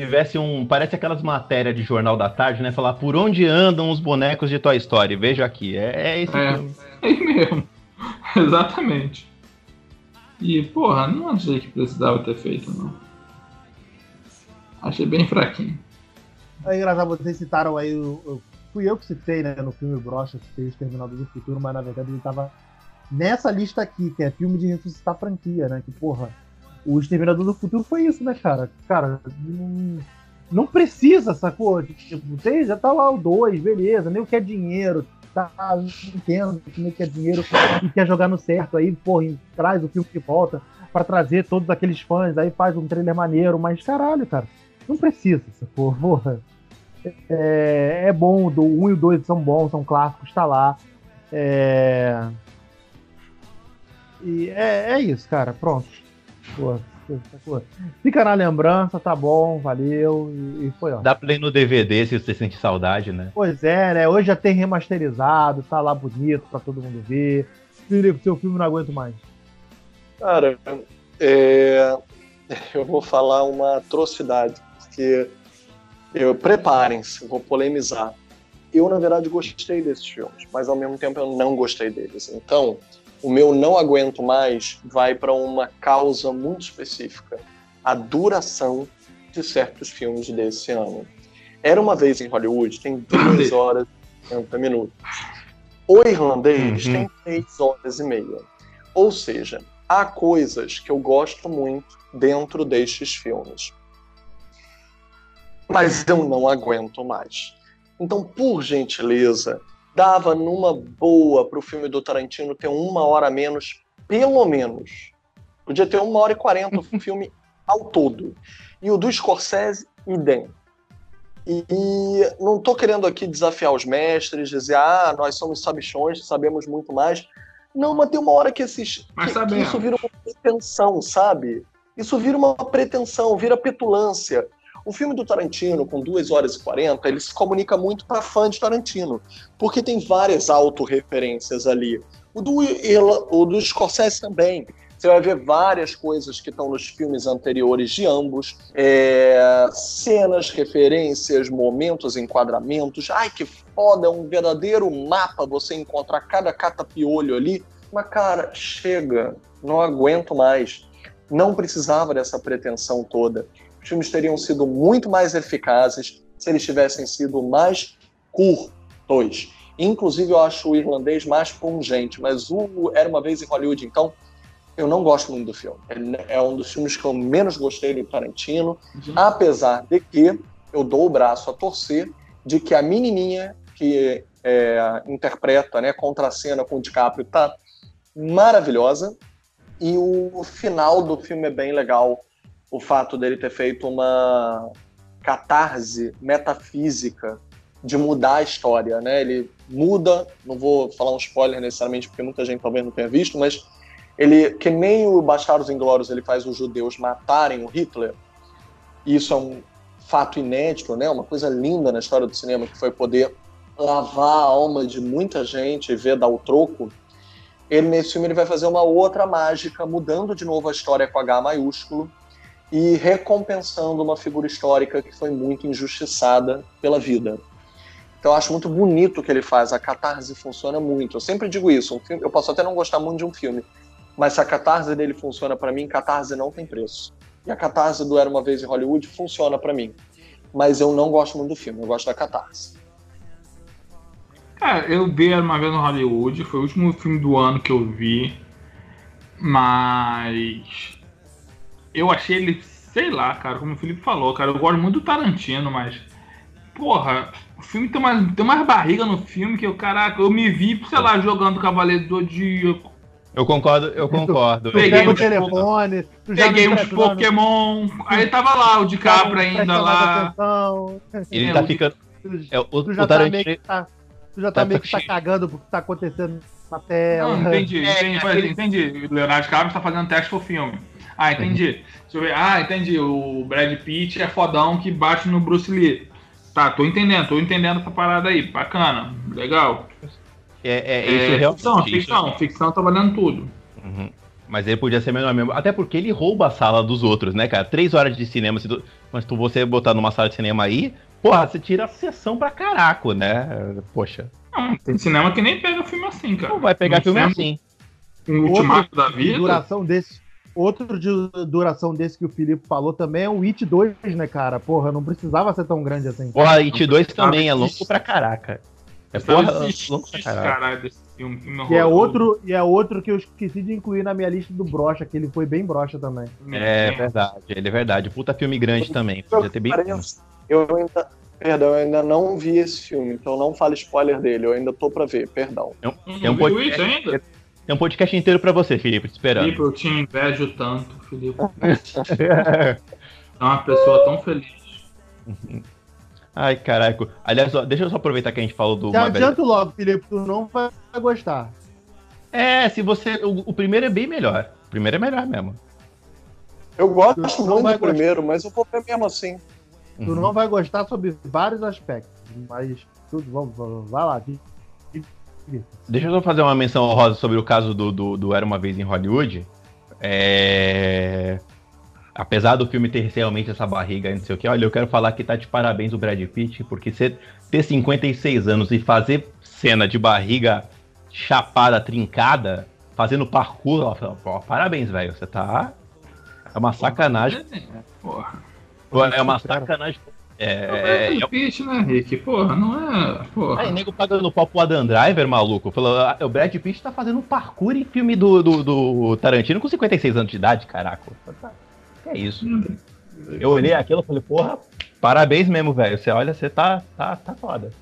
Tivesse um. Parece aquelas matérias de Jornal da Tarde, né? Falar por onde andam os bonecos de Toy Story. Veja aqui. É, é esse é, filme. <laughs> É aí mesmo. <laughs> Exatamente. E, porra, não achei que precisava ter feito, não. Achei bem fraquinho. É engraçado, vocês citaram aí, eu, fui eu que citei, né, no filme Brocha, citei o Exterminador do Futuro, mas na verdade ele tava nessa lista aqui, que é filme de ressuscitar franquia, né, que porra, o Exterminador do Futuro foi isso, né, cara? Cara, não, não precisa, sacou? Tipo, tem, já tá lá o 2, beleza, nem o que é dinheiro, tá, entendo que nem o que é dinheiro e quer jogar no certo, aí, porra, traz o filme de volta para trazer todos aqueles fãs, aí faz um trailer maneiro, mas caralho, cara, não precisa, sacou? Porra é, é bom, do 1 e o 2 são bons, são clássicos, tá lá. É... E é, é isso, cara, pronto. Fica na lembrança, tá bom, valeu. E, foi ó. Dá play no DVD se você sente saudade, né? Pois é, né? Hoje já tem remasterizado, tá lá bonito pra todo mundo ver. Filipe, seu filme não aguento mais. Cara, é... eu vou falar uma atrocidade, porque eu, preparem-se, vou polemizar. Eu, na verdade, gostei desses filmes, mas ao mesmo tempo eu não gostei deles. Então, o meu não aguento mais vai para uma causa muito específica: a duração de certos filmes desse ano. Era uma vez em Hollywood, tem duas horas e 30 minutos. O irlandês uhum. tem três horas e meia. Ou seja, há coisas que eu gosto muito dentro destes filmes mas eu não aguento mais. Então, por gentileza, dava numa boa para o filme do Tarantino ter uma hora a menos, pelo menos. Podia ter uma hora e quarenta o <laughs> filme ao todo. E o do Scorsese, idem. E, e não estou querendo aqui desafiar os mestres, dizer, ah, nós somos sabichões, sabemos muito mais. Não, mas tem uma hora que, esses, que, que isso vira uma pretensão, sabe? Isso vira uma pretensão, vira petulância. O filme do Tarantino, com 2 horas e 40, ele se comunica muito para fã de Tarantino, porque tem várias autorreferências ali. O do, o do Scorsese também. Você vai ver várias coisas que estão nos filmes anteriores de ambos. É, cenas, referências, momentos, enquadramentos. Ai, que foda! É um verdadeiro mapa você encontrar cada catapiolho ali. Mas, cara, chega. Não aguento mais. Não precisava dessa pretensão toda os filmes teriam sido muito mais eficazes se eles tivessem sido mais curtos. Inclusive, eu acho o irlandês mais pungente, mas o Era Uma Vez em Hollywood, então, eu não gosto muito do filme. É um dos filmes que eu menos gostei do Tarantino, uhum. apesar de que eu dou o braço a torcer de que a menininha que é, interpreta, né, contra a cena com o DiCaprio tá maravilhosa e o final do filme é bem legal. O fato dele ter feito uma catarse metafísica de mudar a história, né? Ele muda, não vou falar um spoiler necessariamente porque muita gente talvez não tenha visto, mas ele que nem o Bastardos Inglórios ele faz os judeus matarem o Hitler. Isso é um fato inédito, né? Uma coisa linda na história do cinema que foi poder lavar a alma de muita gente e ver dar o troco. Ele nesse filme ele vai fazer uma outra mágica, mudando de novo a história com H maiúsculo e recompensando uma figura histórica que foi muito injustiçada pela vida. Então eu acho muito bonito o que ele faz, a catarse funciona muito. Eu sempre digo isso, um filme, eu posso até não gostar muito de um filme, mas se a catarse dele funciona para mim, catarse não tem preço. E a catarse do Era Uma Vez em Hollywood funciona para mim. Mas eu não gosto muito do filme, eu gosto da catarse. Cara, eu vi Era Uma Vez em Hollywood, foi o último filme do ano que eu vi. Mas. Eu achei ele, sei lá, cara, como o Felipe falou, cara, eu gosto muito do Tarantino, mas. Porra, o filme tem mais, tem mais barriga no filme que eu, caraca, eu me vi, sei lá, jogando Cavaleiro do Zodíaco. Eu concordo, eu concordo. Peguei o telefone, peguei uns Pokémon, aí tava lá o de cabra ainda lá. Ele tá ficando. É, o, tu já o tá meio que tá, tu já tá, tá meio que tá cagando porque tá acontecendo na tela. Não, entendi, <laughs> entendi, é, entendi. O Leonardo Cabra tá fazendo teste pro filme. Ah, entendi. Deixa eu ver. Ah, entendi. O Brad Pitt é fodão que bate no Bruce Lee. Tá, tô entendendo, tô entendendo essa parada aí. Bacana, legal. É, é, isso é, ficção, ficção, isso... ficção tá valendo tudo. Uhum. Mas ele podia ser menor mesmo. Até porque ele rouba a sala dos outros, né, cara? Três horas de cinema, se tu... mas tu você botar numa sala de cinema aí, porra, você tira a sessão pra caraco, né? Poxa. Não, tem cinema que nem pega filme assim, cara. Não vai pegar filme assim. Um ultimato da vida. Duração desse. Outro de duração desse que o Felipe falou também é o It 2, né, cara? Porra, não precisava ser tão grande assim. Porra, It 2 também é longo pra caraca. É porra, louco pra caralho. desse filme. filme e, é outro, e é outro que eu esqueci de incluir na minha lista do brocha, que ele foi bem brocha também. É verdade, ele é verdade. Puta filme grande também. Podia ter bem. Eu ainda, Perdão, eu ainda não vi esse filme, então não fale spoiler dele, eu ainda tô pra ver, perdão. Tem um, tem um podcast, ainda? Tem um podcast inteiro pra você, Felipe, te esperando. Felipe, eu te invejo tanto, Felipe. é uma pessoa tão feliz. <laughs> Ai, caraca. Aliás, deixa eu só aproveitar que a gente falou do. Já adianto logo, Felipe, tu não vai gostar. É, se você. O, o, primeiro é bem melhor. O primeiro é melhor mesmo. Eu gosto muito do primeiro, mas eu vou ver mesmo assim. Tu uhum. não vai gostar sobre vários aspectos, mas tudo, vamos, vamos vai lá. Deixa eu só fazer uma menção honrosa sobre o caso do, do, do Era Uma Vez em Hollywood. É apesar do filme ter realmente essa barriga, não sei o que, olha, eu quero falar que tá de parabéns o Brad Pitt, porque você ter 56 anos e fazer cena de barriga chapada, trincada, fazendo parkour, ó, parabéns, velho, você tá. É uma sacanagem. Porra. É uma sacanagem. É, é, é, é, Pitt, né, Rick? Porra, não é. Porra. Aí, nego pagando pau pro Adam Driver, maluco. Falou, ah, o Brad Pitt tá fazendo parkour em filme do, do, do Tarantino com 56 anos de idade, caraca. Que é isso. Eu olhei aquilo e falei, porra, parabéns mesmo, velho. Você olha, você tá, tá, tá foda.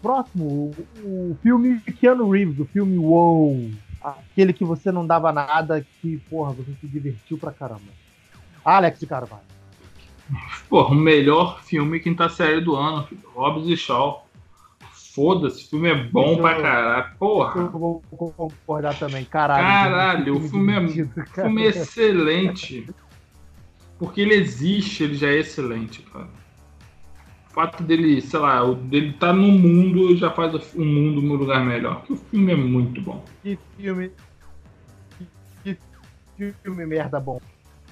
Próximo, o, o filme Keanu Reeves, o filme Wow. Aquele que você não dava nada, que, porra, você se divertiu pra caramba. Alex de Carvalho. Porra, o melhor filme quinta série do ano, filho. Hobbs e Shaw. Foda-se, o filme é bom eu, pra caralho. Porra. Eu vou concordar também, caralho. Caralho, o filme, é, filme é excelente. Porque ele existe, ele já é excelente, cara. O fato dele, sei lá, dele estar tá no mundo já faz o mundo um lugar melhor. o filme é muito bom. Que filme. Que, filme merda bom.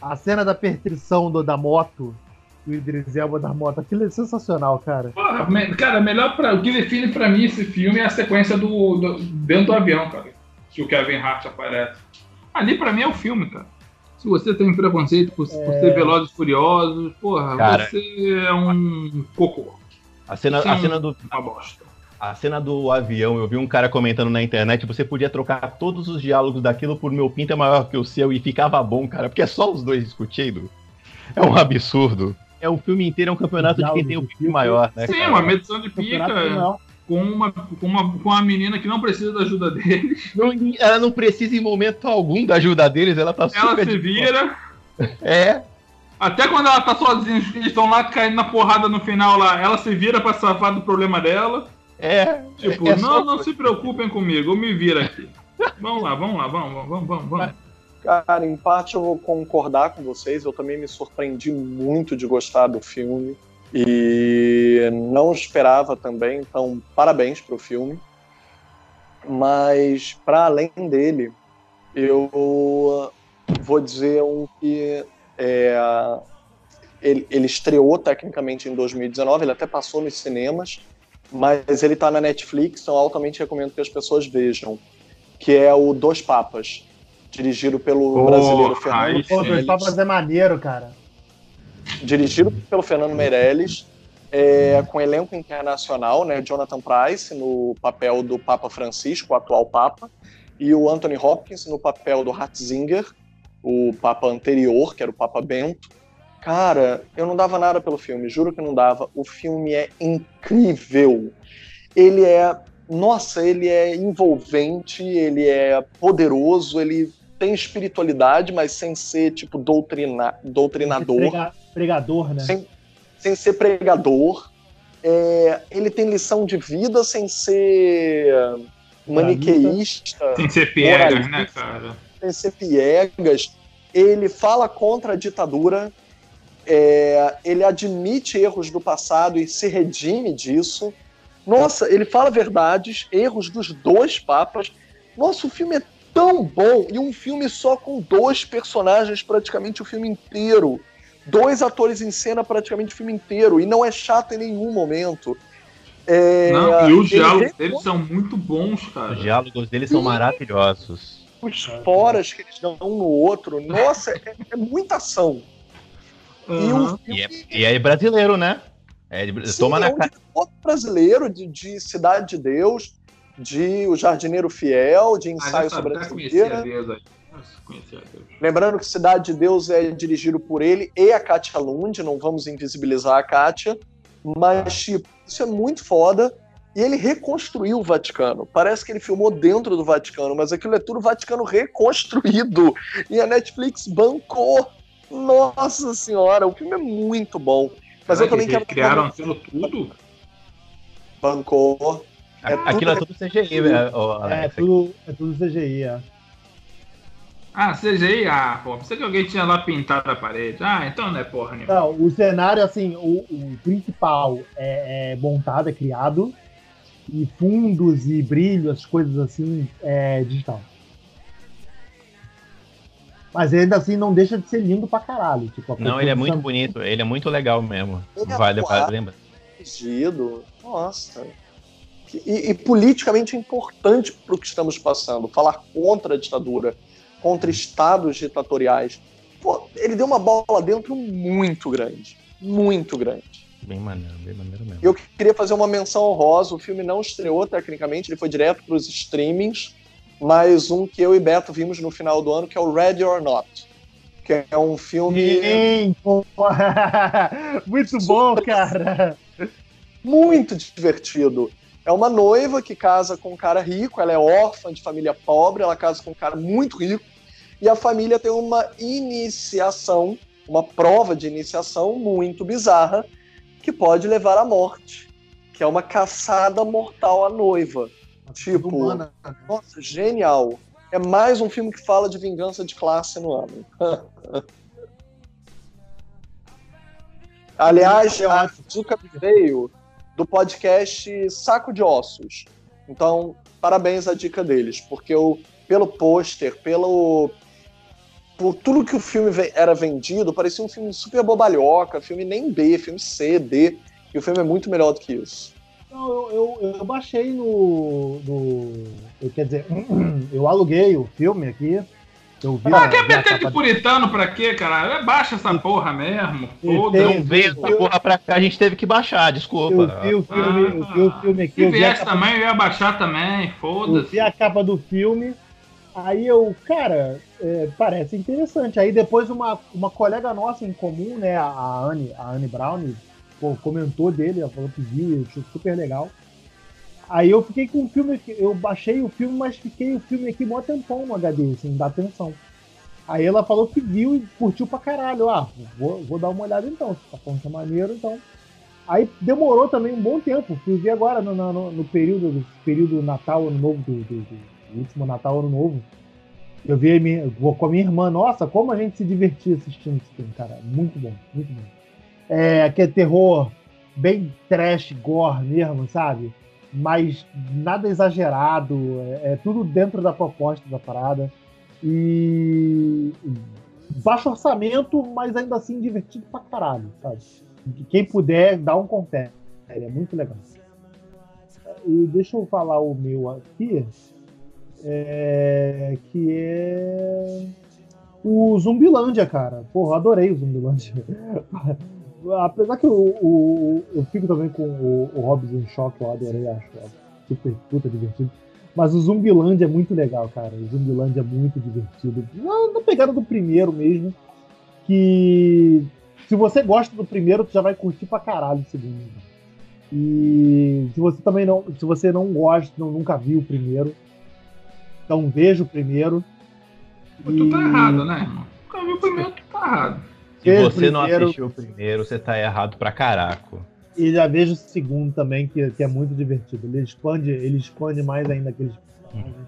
A cena da perseguição da moto o Idris Elba da moto. Aquilo é sensacional, cara. Porra, cara, melhor para o que define para mim esse filme é a sequência do, do, dentro do avião, cara. Que o Kevin Hart aparece. Ali para mim é o filme, cara. Se você tem preconceito por, é... por ser Velozes Furiosos, porra, Cara, você é um cocô. A cena, a cena do. Uma bosta. A cena do avião, eu vi um cara comentando na internet, você podia trocar todos os diálogos daquilo por meu pinto é maior que o seu e ficava bom, cara, porque é só os dois discutindo. É um absurdo. É o filme inteiro, é um campeonato de quem tem o pinto maior, né? Sim, cara? uma medição de pica com uma, com, uma, com uma menina que não precisa da ajuda deles. Não, ela não precisa em momento algum da ajuda deles, ela tá super. Ela se vira. É. Até quando ela tá sozinha, eles estão lá caindo na porrada no final lá, ela se vira pra safar do problema dela. É. Tipo, é não, não se preocupem comigo, eu me viro aqui. vamos lá, vamos lá, vamos, vamos, vamos, vamos. Cara, em parte eu vou concordar com vocês, eu também me surpreendi muito de gostar do filme. E não esperava também, então parabéns para o filme. Mas para além dele, eu vou dizer um que é, ele, ele, estreou tecnicamente em 2019, ele até passou nos cinemas, mas ele está na Netflix, então altamente recomendo que as pessoas vejam, que é o Dois Papas, dirigido pelo oh, brasileiro Fernando. Pô, Dois Papas é maneiro, cara dirigido pelo Fernando Meirelles, é, com elenco internacional, né, Jonathan Price no papel do Papa Francisco, o atual Papa, e o Anthony Hopkins no papel do Ratzinger, o Papa anterior, que era o Papa Bento. Cara, eu não dava nada pelo filme, juro que não dava. O filme é incrível. Ele é, nossa, ele é envolvente, ele é poderoso, ele tem espiritualidade, mas sem ser tipo doutrina, doutrinador. Prega, pregador, né? Sem, sem ser pregador. É, ele tem lição de vida sem ser maniqueísta. Sem ser piegas, né, cara? Sem ser piegas. Ele fala contra a ditadura. É, ele admite erros do passado e se redime disso. Nossa, ele fala verdades, erros dos dois papas. Nossa, o filme é tão bom e um filme só com dois personagens praticamente o filme inteiro. Dois atores em cena praticamente o filme inteiro e não é chato em nenhum momento. É, não, e os diálogos deles são muito bons, cara. Os diálogos deles são maravilhosos. Os foras que eles dão um no outro, nossa, é, é muita ação. Uhum. E, é, e, é, brasileiro, né? É, Sim, toma na é um brasileiro de, de Cidade de Deus de O Jardineiro Fiel, de Ensaio sobre a Cegueira. Lembrando que Cidade de Deus é dirigido por ele e a Katia Lund, não vamos invisibilizar a Katia, mas tipo, isso é muito foda. E ele reconstruiu o Vaticano. Parece que ele filmou dentro do Vaticano, mas aquilo é tudo Vaticano reconstruído. E a Netflix bancou. Nossa senhora, o filme é muito bom. Mas eu também quero. Criaram aquilo tudo? Bancou. É Aquilo é tudo CGI, né, É, tudo, é tudo CGI, é. Ah, CGI? Ah, pô, pensei que alguém tinha lá pintado a parede. Ah, então não é porra nenhuma. Não, o cenário, assim, o, o principal é, é, montado, é criado, e fundos e brilhos, coisas assim, é digital. Mas ainda assim não deixa de ser lindo pra caralho. Tipo, não, ele é muito bonito, ele é muito legal mesmo. Ele é vale, vale, lembra? Nossa e, e politicamente importante para o que estamos passando. Falar contra a ditadura, contra estados ditatoriais. Pô, ele deu uma bola dentro muito grande. Muito grande. Bem maneiro, bem maneiro mesmo. Eu queria fazer uma menção honrosa. O filme não estreou tecnicamente, ele foi direto para os streamings. Mas um que eu e Beto vimos no final do ano, que é o Ready or Not. Que é um filme. Sim, <laughs> Muito bom, cara! Muito divertido. É uma noiva que casa com um cara rico, ela é órfã de família pobre, ela casa com um cara muito rico, e a família tem uma iniciação, uma prova de iniciação muito bizarra, que pode levar à morte, que é uma caçada mortal à noiva. Tipo, humana. nossa, genial. É mais um filme que fala de vingança de classe no ano. <laughs> Aliás, a Zuka veio do podcast Saco de Ossos. Então, parabéns à dica deles, porque eu, pelo pôster, pelo por tudo que o filme era vendido, parecia um filme super bobalhoca, filme nem B, filme C, D, e o filme é muito melhor do que isso. Eu, eu, eu baixei no, no. Quer dizer, <clears throat> eu aluguei o filme aqui Eu vi ah, quer meter de puritano pra quê, cara? Baixa essa porra mesmo. Foda. Não veio essa porra pra cá, a gente teve que baixar, desculpa. Eu vi o filme, ah, eu vi o filme aqui. Se viesse também, eu ia baixar também, foda-se. Eu vi a capa do filme, aí eu, cara, é, parece interessante. Aí depois uma, uma colega nossa em comum, né, a Anne, a Anne Brown, pô, comentou dele, ela falou que viu, achou super legal. Aí eu fiquei com o filme, eu baixei o filme, mas fiquei o filme aqui mó tempão no HD, assim, dá atenção. Aí ela falou que viu e curtiu pra caralho. Ah, vou, vou dar uma olhada então, se tá falando que é maneiro, então. Aí demorou também um bom tempo. Fui ver agora no, no, no período, período Natal, Ano Novo, do, do, do, último Natal, Ano Novo. Eu vi minha, com a minha irmã, nossa, como a gente se divertia assistindo esse filme, cara. Muito bom, muito bom. É aquele terror bem trash, gore mesmo, sabe? Mas nada exagerado, é, é, tudo dentro da proposta da parada. E baixo orçamento, mas ainda assim divertido pra caralho, sabe? Quem puder, dá um confere, é muito legal. E deixa eu falar o meu aqui, é, que é o Zumbilândia, cara. Porra, adorei o Zumbilândia. Apesar que o, o, eu fico também com o, o Hobbs em choque, eu adorei, acho super puta divertido. Mas o Zumbiland é muito legal, cara. O Zumbiland é muito divertido. Na, na pegada do primeiro mesmo. Que se você gosta do primeiro, tu já vai curtir pra caralho o segundo. E se você também não. Se você não gosta, não, nunca viu o primeiro, então veja o primeiro. Tu e... tá errado, né? Nunca viu o primeiro, tu tá errado. Se você primeiro... não assistiu o primeiro, você tá errado pra caraco. E já vejo o segundo também, que, que é muito divertido. Ele expande, ele expande mais ainda aqueles personagens.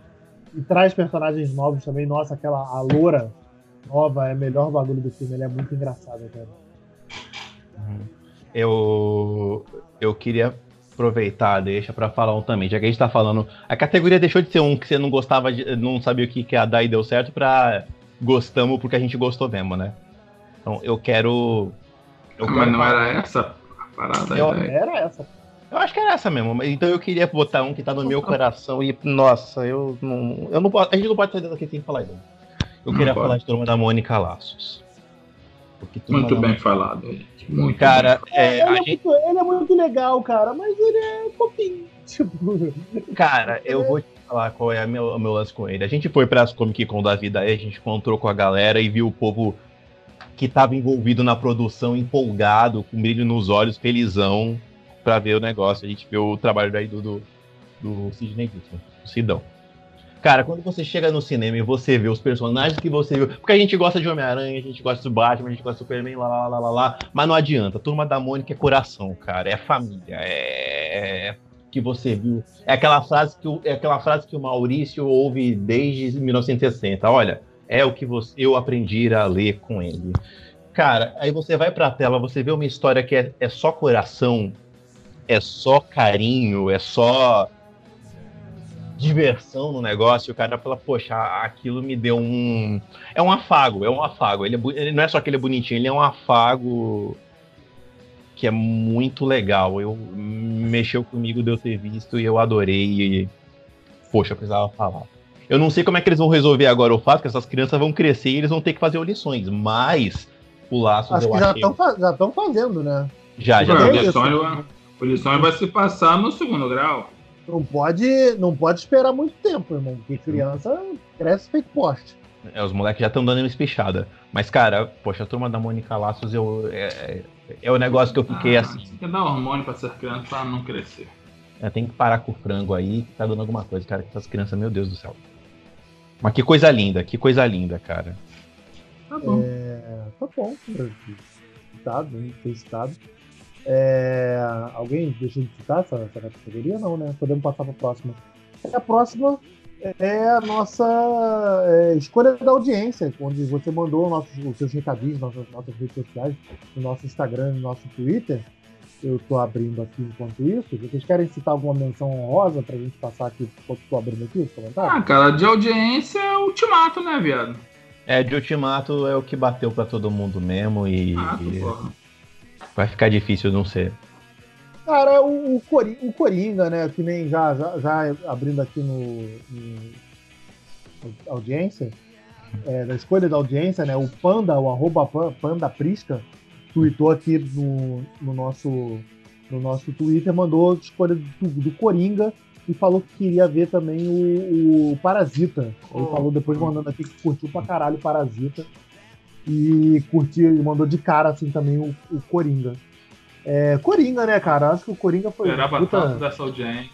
E traz personagens novos também. Nossa, aquela a loura nova é o melhor bagulho do filme. Ele é muito engraçado, cara. Uhum. Eu, eu queria aproveitar, deixa para falar um também, já que a gente tá falando. A categoria deixou de ser um que você não gostava, de, não sabia o que, que ia dar e deu certo, pra gostamos porque a gente gostou mesmo, né? Então eu quero. Eu Mas quero... não era essa a parada? Eu, era essa. Eu acho que era essa mesmo. Então eu queria botar um que tá no meu coração e, nossa, eu não. Eu não posso, a gente não pode sair daqui sem falar ainda. Eu não queria pode. falar de turma da Mônica Laços. Muito bem Mônica... falado, gente. Muito cara, é, ele, é gente... muito, ele, é muito, legal, cara, mas ele é fofinho. <laughs> Tipo... Cara, eu vou te falar qual é o meu, meu lance com ele. A gente foi para as Comic Con da vida aí, a gente encontrou com a galera e viu o povo que estava envolvido na produção, empolgado, com brilho nos olhos, felizão, para ver o negócio. A gente viu o trabalho daí do, do, do Sidney Gibson, o Sidão. Cara, quando você chega no cinema e você vê os personagens que você viu. Porque a gente gosta de Homem-Aranha, a gente gosta do Batman, a gente gosta do Superman, lá, lá, lá, lá, lá. Mas não adianta. Turma da Mônica é coração, cara. É família. É. Que você viu. É aquela frase que, é aquela frase que o Maurício ouve desde 1960. Olha, é o que você, eu aprendi a ler com ele. Cara, aí você vai pra tela, você vê uma história que é, é só coração, é só carinho, é só diversão no negócio, o cara fala, poxa, aquilo me deu um. É um afago, é um afago. Ele, é, ele não é só que ele é bonitinho, ele é um afago que é muito legal. Eu mexeu comigo de eu ter visto e eu adorei. E, poxa, eu precisava falar. Eu não sei como é que eles vão resolver agora o fato que essas crianças vão crescer e eles vão ter que fazer lições, mas o laço Acho que já estão já estão fazendo, né? Já, já. Não, lições, o lições vai se passar no segundo grau. Não pode, não pode esperar muito tempo, irmão, porque criança cresce feito poste. É, os moleques já estão dando uma espichada. Mas, cara, poxa, a turma da Mônica Laços eu, é, é, é o negócio que eu fiquei ah, assim. Tem que dar hormônio pra essas crianças pra não crescer. É, tem que parar com o frango aí, que tá dando alguma coisa, cara, que essas crianças, meu Deus do céu. Mas que coisa linda, que coisa linda, cara. Tá bom. É, tá bom. Citado, né? Foi citado. É, alguém deixou de citar essa, essa categoria? Não, né? Podemos passar para a próxima. A próxima é a nossa é, escolha da audiência, onde você mandou nossos, os seus recadinhos, nossas, nossas redes sociais, no nosso Instagram, no nosso Twitter. Eu estou abrindo aqui enquanto isso. Vocês querem citar alguma menção honrosa para a gente passar aqui enquanto estou abrindo aqui os comentários? Ah, cara, de audiência é ultimato, né, viado? É, de ultimato é o que bateu para todo mundo mesmo e. Ah, e... Vai ficar difícil não ser. Cara, o, o, Coringa, o Coringa, né? Que nem já, já, já abrindo aqui no, no audiência. é, da escolha da audiência, né? O Panda, o arroba Panda Prisca, tweetou aqui no, no, nosso, no nosso Twitter, mandou escolha do, do Coringa e falou que queria ver também o, o Parasita. Ele oh. falou depois mandando aqui que curtiu pra caralho o Parasita. E curtiu, ele mandou de cara assim também o, o Coringa. É, Coringa, né, cara? Acho que o Coringa foi. Esperava puta... tanto dessa audiência.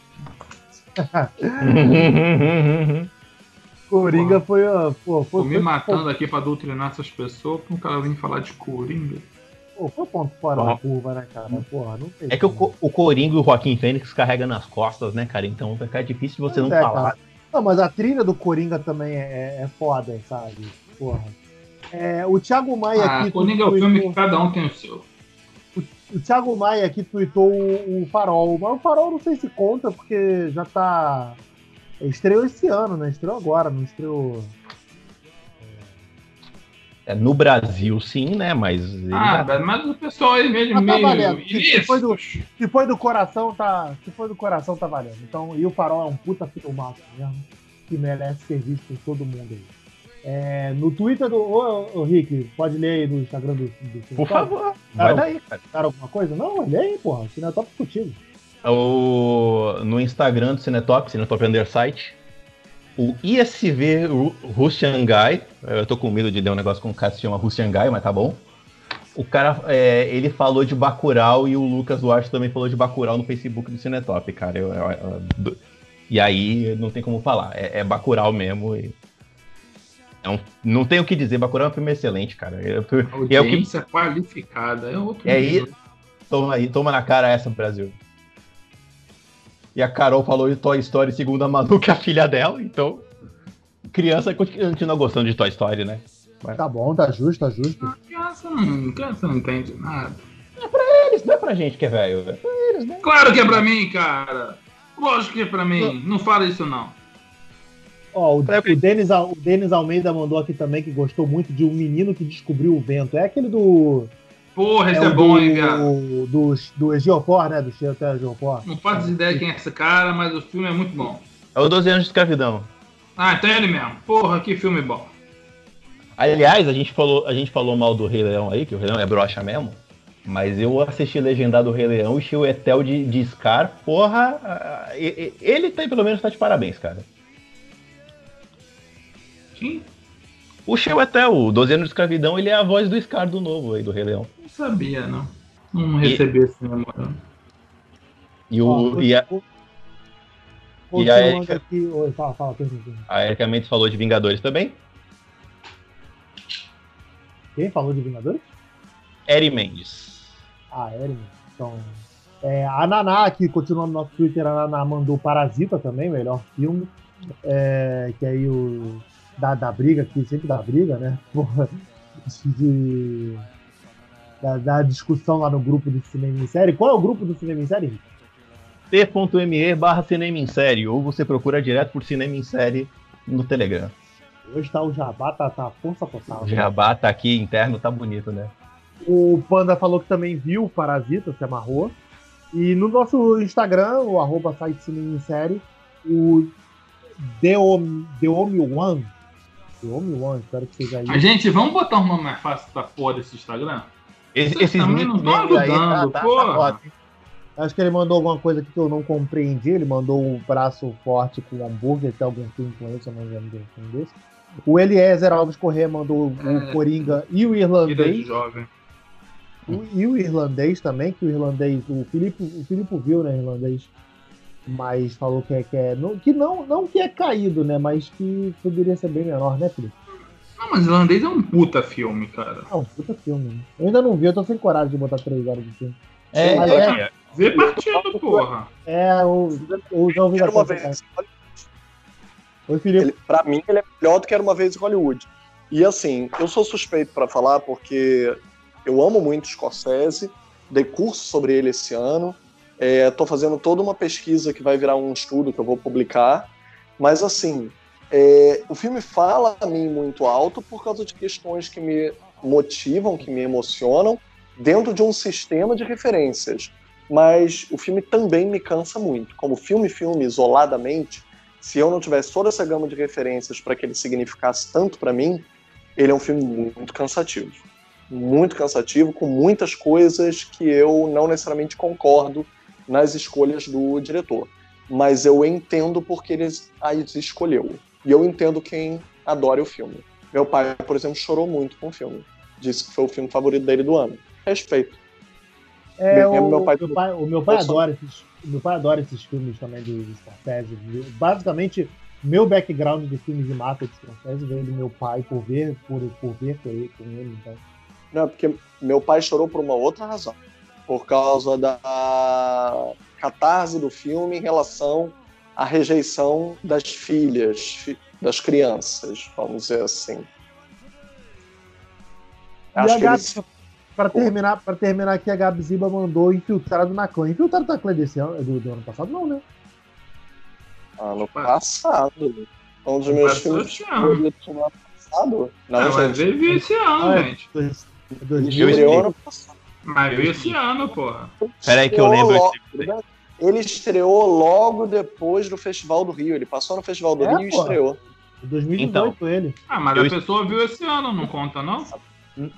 <laughs> Coringa foi, pô, foi. Tô me matando aqui pra doutrinar essas pessoas pra um cara vir falar de Coringa. Pô, foi ponto fora da curva, né, cara? Porra, não É que o, o Coringa e o Joaquim Fênix carregam nas costas, né, cara? Então vai ficar difícil você não é, falar. Cara. Não, mas a trilha do Coringa também é, é foda, sabe? Porra. É, o Thiago Maia ah, aqui. Coringa é o filme que cada um tem o seu. O, o Thiago Maia aqui tweetou o, o Farol, mas o Farol não sei se conta, porque já tá. Estreou esse ano, né? Estreou agora, não estreou. É, no Brasil, sim, né? Mas. Ah, já... mas o pessoal aí mesmo. Mas tá valendo. Se, se, foi do, se foi do coração, tá. Se foi do coração, tá valendo. Então, e o Farol é um puta filmaço mesmo. Que merece ser visto por todo mundo aí. É, no Twitter do. Ô, ô, Rick, pode ler aí no Instagram do. do por favor, vai daí, cara. Cara, alguma coisa? Não, lê aí, porra. Cinetop contigo. O, no Instagram do Cinetop, Cinetop Undersite, o ISV Russian Guy, eu tô com medo de ler um negócio com um cara que se chama Russian Guy, mas tá bom. O cara, é, ele falou de Bacurau e o Lucas Duarte também falou de Bacurau no Facebook do Cinetop, cara. Eu, eu, eu, e aí não tem como falar, é, é Bacurau mesmo. E, é um, não tem o que dizer, Bacurau é um filme excelente, cara. É, é o que, qualificada, é outro É aí, toma aí, toma na cara essa Brasil. E a Carol falou de Toy Story segundo a Manu, que é a filha dela, então. Criança continua gostando de Toy Story, né? Mas... Tá bom, tá justo, tá justo. A criança não, criança não entende nada. É pra eles, não é pra gente que é velho. É pra eles, né? Claro que é pra mim, cara. Lógico que é pra mim. Não fala isso, não. Ó, o, o, Denis, o Denis Almeida mandou aqui também que gostou muito de Um Menino que Descobriu o Vento. É aquele do. Porra, esse é, é bom, hein, cara? Do, do, do Geopor, né? Do Cheio Geopor. Não faço ideia quem é esse cara, mas o filme é muito bom. É o 12 anos de escravidão. Ah, então é ele mesmo. Porra, que filme bom. Aliás, a gente falou, a gente falou mal do Rei Leão aí, que o Rei Leão é brocha mesmo. Mas eu assisti legendado o Rei Leão e o Etel de, de Scar, porra, ele tá, pelo menos tá de parabéns, cara. Quem? O Etel, o 12 anos de escravidão, ele é a voz do Scar do novo aí, do Rei Leão. Sabia, não. Não recebi e... esse memória. E o. e a... E a Erika... Aqui... Oi, fala, fala, A Erika Mendes falou de Vingadores também. Quem falou de Vingadores? Eri Mendes. Ah, Eri Mendes. Então. É, a Naná, que continua no nosso Twitter, a Naná mandou Parasita também, melhor filme. É, que aí o. Da, da briga aqui, sempre da briga, né? <laughs> Porra, de, da, da, discussão lá no grupo do Cinema em Série. Qual é o grupo do Cinema em Série? t.me barra Cinema em Série, ou você procura direto por Cinema em Série no Telegram. Hoje tá o Jabá, tá, tá força total. O Jabá tá aqui interno, tá bonito, né? O Panda falou que também viu o Parasita, se amarrou. E no nosso Instagram, o arroba site Cinema em Série, o Deomi One. Deomi One, espero que seja aí. A gente, vamos botar um nome mais fácil pra porra desse Instagram? Esse, esses também não estão ajudando, tá, tá, porra. Tá Acho que ele mandou alguma coisa aqui que eu não compreendi. Ele mandou um braço forte com hambúrguer, tem algum filme com esse, eu não lembro de um filme desse. O Eliezer Alves Corrêa mandou é, o Coringa e o irlandês. O, e o irlandês também, que o irlandês, o Filipe, o Filipe viu, né, irlandês, mas falou que é, que é não, que não, não que é caído, né, mas que poderia ser bem menor, né, Felipe? Não, mas irlandês é um puta filme, cara. É um puta filme. Eu ainda não vi, eu tô sem coragem de botar três horas de filme. É, mas é, Vê partindo, porra. É, o, o João Vitor. Uma vez. Oi, Felipe. Ele, pra mim, ele é melhor do que era uma vez em Hollywood. E assim, eu sou suspeito para falar porque eu amo muito Scorsese, dei curso sobre ele esse ano, estou é, fazendo toda uma pesquisa que vai virar um estudo que eu vou publicar, mas assim, é, o filme fala a mim muito alto por causa de questões que me motivam, que me emocionam, dentro de um sistema de referências mas o filme também me cansa muito. Como filme, filme, isoladamente, se eu não tivesse toda essa gama de referências para que ele significasse tanto para mim, ele é um filme muito cansativo. Muito cansativo, com muitas coisas que eu não necessariamente concordo nas escolhas do diretor. Mas eu entendo porque ele as escolheu. E eu entendo quem adora o filme. Meu pai, por exemplo, chorou muito com o filme. Disse que foi o filme favorito dele do ano. Respeito. É, o, meu pai, meu pai, o meu pai adora esses, meu pai adora esses filmes também do Scorsese. Basicamente, meu background de filmes de máfia de Scorsese vem do meu pai por ver, por, por ver com ele, com ele então. Não, porque meu pai chorou por uma outra razão. Por causa da catarse do filme em relação à rejeição das filhas, das crianças, vamos dizer assim. E Acho a Gabi, eles... para terminar, para terminar aqui, a Gabi Ziba mandou Infiltrado na Clã. Infiltrado na Clã desse ano, do, do ano passado, não, né? Ano passado. Um dos meus filmes favoritos ano passado. Não, não mas veio esse ano, ah, gente. ano passado. Mas veio esse ano, porra. Peraí que eu lembro. Logo, ele estreou logo depois do Festival do Rio. Ele passou no Festival do é, Rio e estreou. 2018 então, ele. Ah, mas eu a pessoa viu esse ano, não conta, não?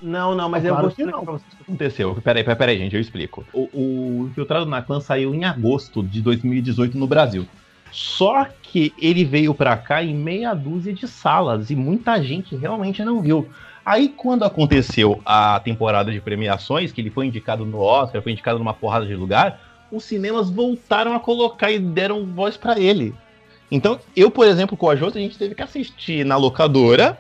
Não, não, mas claro eu vou explicar pra vocês o que aconteceu. Peraí, peraí, peraí, gente, eu explico. O, o Infiltrado na Clã saiu em agosto de 2018 no Brasil. Só que ele veio para cá em meia dúzia de salas e muita gente realmente não viu. Aí, quando aconteceu a temporada de premiações, que ele foi indicado no Oscar, foi indicado numa porrada de lugar, os cinemas voltaram a colocar e deram voz para ele. Então, eu, por exemplo, com a Jota, a gente teve que assistir na locadora.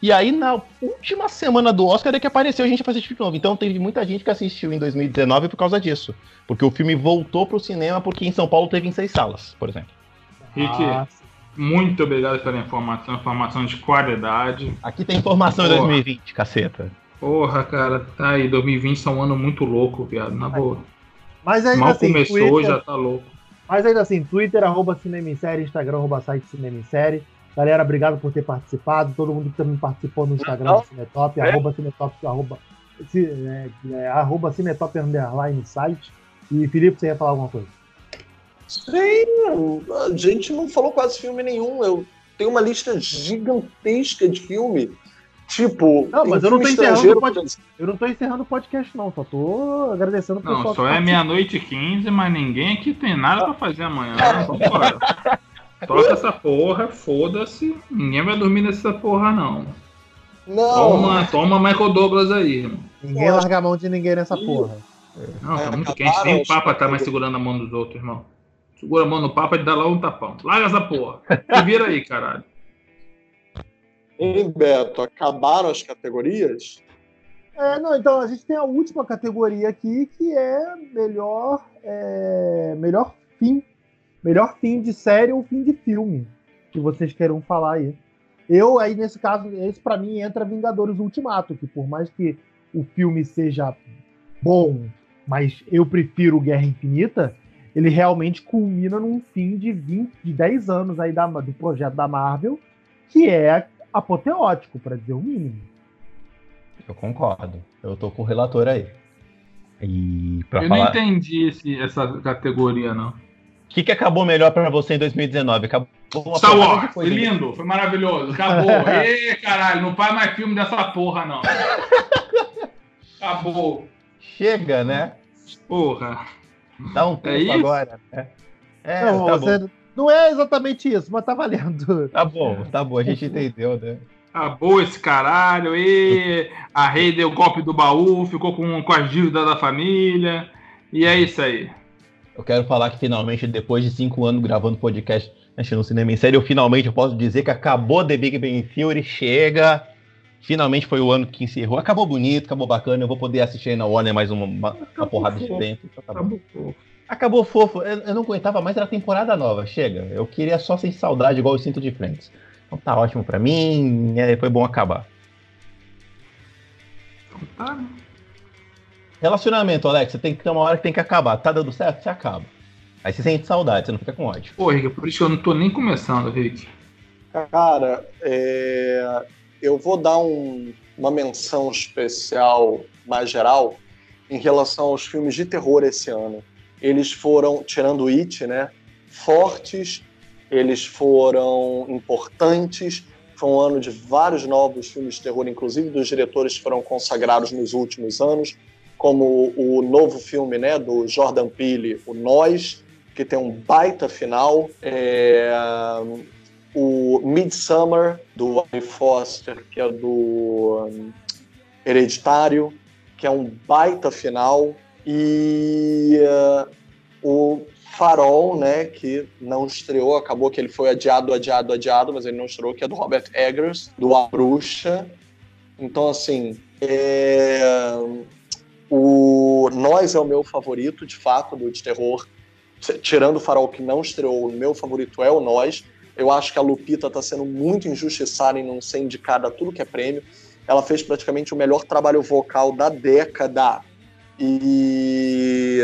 E aí, na última semana do Oscar, é que apareceu a gente pra assistir de novo. Então, teve muita gente que assistiu em 2019 por causa disso. Porque o filme voltou pro cinema porque em São Paulo teve em seis salas, por exemplo. Rick, ah, muito obrigado pela informação, informação de qualidade. Aqui tem informação em 2020, caceta. Porra, cara, tá aí, 2020 é um ano muito louco, viado, na boa. Mas ainda Mal assim, começou, Twitter, já tá louco. Mas ainda assim, Twitter, arroba Cinema em Série, Instagram, arroba site Cinema em Série. Galera, obrigado por ter participado. Todo mundo que também participou no Instagram do Cinetop, é. arroba Cinetop, arroba, é, é, arroba Cinetop underline site. E Felipe, você ia falar alguma coisa? Sim, a gente não falou quase filme nenhum. Eu tenho uma lista gigantesca de filme. Tipo, não, mas eu não tô encerrando pod... Eu não tô encerrando o podcast, não. Só tô agradecendo pro Não, só é meia-noite e quinze, mas ninguém aqui tem nada pra fazer amanhã. Né? <laughs> Toca essa porra, foda-se. Ninguém vai dormir nessa porra, não. Não. Toma, toma Michael Douglas aí, irmão. Ninguém larga a mão de ninguém nessa porra. Não, tá muito quente. Nem o Papa tá mais segurando a mão dos outros, irmão. Segura a mão no Papa e dá lá um tapão. Larga essa porra. E vira aí, caralho. Hein, Beto? Acabaram as categorias? É, não, então a gente tem a última categoria aqui, que é melhor, é, melhor fim. Melhor fim de série ou fim de filme. Que vocês queiram falar aí. Eu, aí, nesse caso, esse para mim entra Vingadores Ultimato, que por mais que o filme seja bom, mas eu prefiro Guerra Infinita, ele realmente culmina num fim de 20, de 10 anos aí da, do projeto da Marvel, que é apoteótico, para dizer o mínimo. Eu concordo. Eu tô com o relator aí. E pra eu falar... não entendi esse, essa categoria, não. O que, que acabou melhor para você em 2019? Acabou Star Wars, foi lindo, foi maravilhoso. Acabou. <laughs> Ê, caralho, não faz mais filme dessa porra, não. Acabou. Chega, né? Porra. Dá um tempo é agora, né? É, não, tá você, bom. Não é exatamente isso, mas tá valendo. Tá bom, tá bom, a gente <laughs> entendeu, né? Acabou esse caralho, e a rei deu o golpe do baú, ficou com, com as dívidas da família, e é isso aí. Eu quero falar que finalmente, depois de cinco anos gravando podcast no cinema em série, eu finalmente eu posso dizer que acabou The Big Bang Theory, chega. Finalmente foi o ano que encerrou. Acabou bonito, acabou bacana. Eu vou poder assistir aí na Warner mais uma, uma, porrada fofo. de tempo. Acabou fofo. Acabou fofo. Eu, eu, não aguentava mais, era temporada nova. Chega. Eu queria só sem saudade, igual eu sinto de Friends. Então tá ótimo pra mim. É, foi bom acabar. Tá? Relacionamento, Alex, você tem que ter uma hora que tem que acabar. Tá dando certo? Você acaba. Aí você sente saudade, você não fica com ódio. Pô, Rick, por isso que eu não tô nem começando, Rick. Cara, é eu vou dar um, uma menção especial mais geral em relação aos filmes de terror esse ano. Eles foram, tirando o It, né, fortes eles foram importantes. Foi um ano de vários novos filmes de terror, inclusive dos diretores que foram consagrados nos últimos anos, como o novo filme né, do Jordan Peele, O Nós, que tem um baita final. É, o Midsummer, do Ari Foster, que é do um, Hereditário, que é um baita final. E uh, o Farol, né, que não estreou, acabou que ele foi adiado, adiado, adiado, mas ele não estreou, que é do Robert Eggers, do A Bruxa. Então, assim, é... o Nós é o meu favorito, de fato, do de terror. Tirando o Farol, que não estreou, o meu favorito é o Nós. Eu acho que a Lupita está sendo muito injustiçada em não ser indicada a tudo que é prêmio. Ela fez praticamente o melhor trabalho vocal da década. E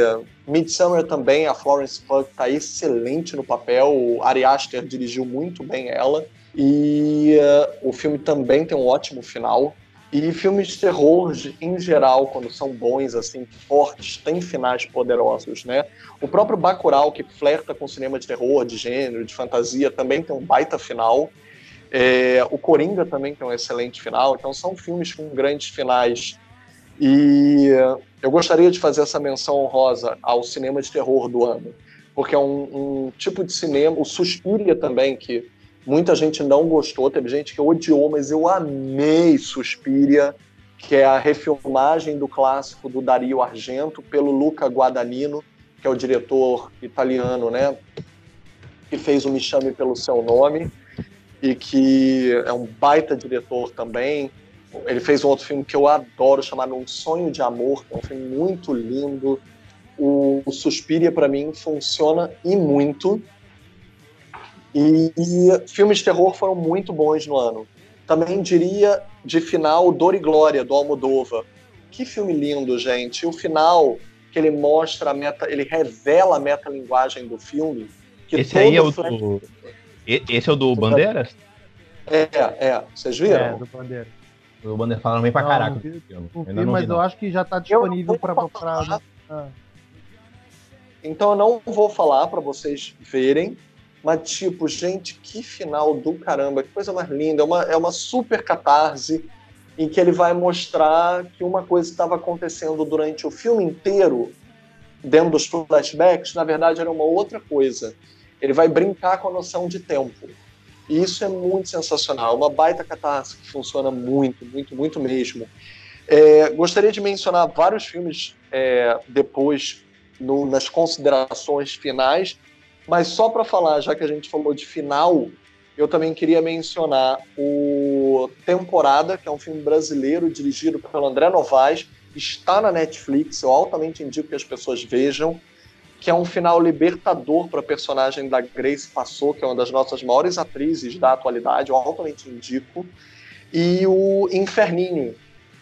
Midsummer também, a Florence Pugh está excelente no papel, o Ari Aster dirigiu muito bem ela, e uh, o filme também tem um ótimo final. E filmes de terror, em geral, quando são bons, assim, fortes, têm finais poderosos, né? O próprio Bacurau, que flerta com cinema de terror, de gênero, de fantasia, também tem um baita final. É, o Coringa também tem um excelente final. Então, são filmes com grandes finais. E eu gostaria de fazer essa menção honrosa ao cinema de terror do ano, porque é um, um tipo de cinema, o Suspiria também, que muita gente não gostou, teve gente que odiou, mas eu amei Suspiria, que é a refilmagem do clássico do Dario Argento pelo Luca Guadagnino, que é o diretor italiano, né, que fez o Me Chame Pelo Seu Nome, e que é um baita diretor também, ele fez um outro filme que eu adoro, chamado Um Sonho de Amor, que é um filme muito lindo. O, o Suspiria, para mim, funciona e muito. E, e, filmes de terror foram muito bons no ano. Também diria, de final, Dor e Glória, do Almodova. Que filme lindo, gente. O final, que ele mostra a meta, ele revela a metalinguagem do filme. esse aí é o flash... do... Esse é o do Bandeiras? É, é. Vocês viram? É, do Bandeiras. O Banner falando bem pra não, caraca. Não vi, não vi, mas eu acho que já tá disponível para pra... Ah. Então eu não vou falar para vocês verem, mas tipo, gente, que final do caramba, que coisa mais linda. É uma, é uma super catarse em que ele vai mostrar que uma coisa estava acontecendo durante o filme inteiro, dentro dos flashbacks, na verdade era uma outra coisa. Ele vai brincar com a noção de tempo. E isso é muito sensacional, uma baita catarse que funciona muito, muito, muito mesmo. É, gostaria de mencionar vários filmes é, depois no, nas considerações finais, mas só para falar, já que a gente falou de final, eu também queria mencionar o Temporada, que é um filme brasileiro dirigido pelo André Novaes, está na Netflix, eu altamente indico que as pessoas vejam que é um final libertador para a personagem da Grace Passou, que é uma das nossas maiores atrizes da atualidade, eu altamente indico. E o Inferninho,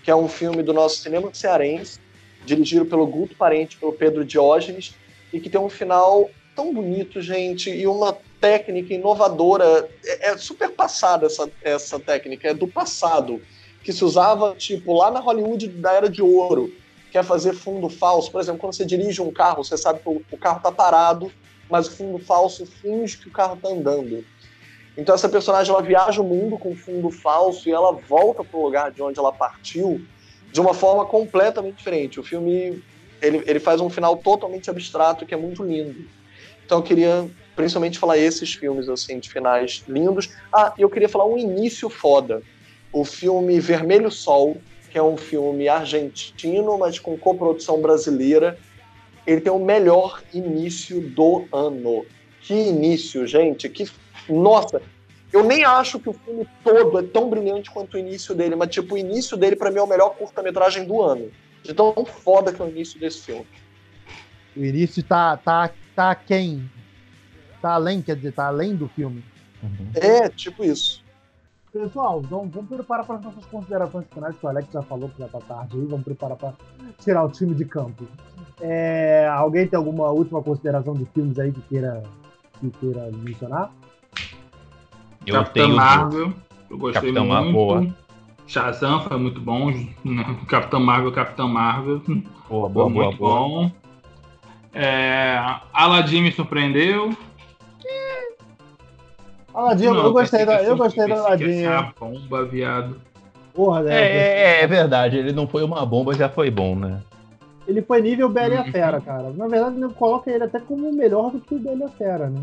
que é um filme do nosso cinema cearense, dirigido pelo Guto Parente, pelo Pedro Diógenes, e que tem um final tão bonito, gente, e uma técnica inovadora. É, é super passada essa, essa técnica, é do passado, que se usava, tipo, lá na Hollywood da Era de Ouro quer fazer fundo falso. Por exemplo, quando você dirige um carro, você sabe que o, carro está parado, mas o fundo falso finge que o carro está andando. Então essa personagem ela viaja o mundo com fundo falso e ela volta para o lugar de onde ela partiu de uma forma completamente diferente. O filme ele, ele faz um final totalmente abstrato que é muito lindo. Então eu queria principalmente falar esses filmes assim de finais lindos. Ah, e eu queria falar um início foda. O filme Vermelho Sol, que é um filme argentino, mas com coprodução brasileira. Ele tem o melhor início do ano. Que início, gente! Que nossa! Eu nem acho que o filme todo é tão brilhante quanto o início dele, mas tipo, o início dele para mim é o melhor curta-metragem do ano. De tão foda que é o início desse filme. O início tá tá tá quem? Tá além, quer dizer, tá além do filme. Uhum. É, tipo isso. Pessoal, então vamos preparar para as nossas considerações finais, que o Alex já falou que já está tarde aí, vamos preparar para tirar o time de campo. É, alguém tem alguma última consideração de filmes aí que queira, que queira mencionar? Eu Capitão tenho... Marvel, eu gostei Capitão muito. Boa. Shazam foi muito bom. Capitão Marvel, Capitão Marvel. Boa, boa, foi muito boa, bom. É, Aladdin me surpreendeu. Aladdin, não, eu gostei da, eu gostei da. É uma bomba, viado. Porra, né? É, é, é, verdade, ele não foi uma bomba, já foi bom, né? Ele foi nível Bela e a uhum. Fera, cara. Na verdade, eu coloca ele até como melhor do que o Bela e a Fera, né?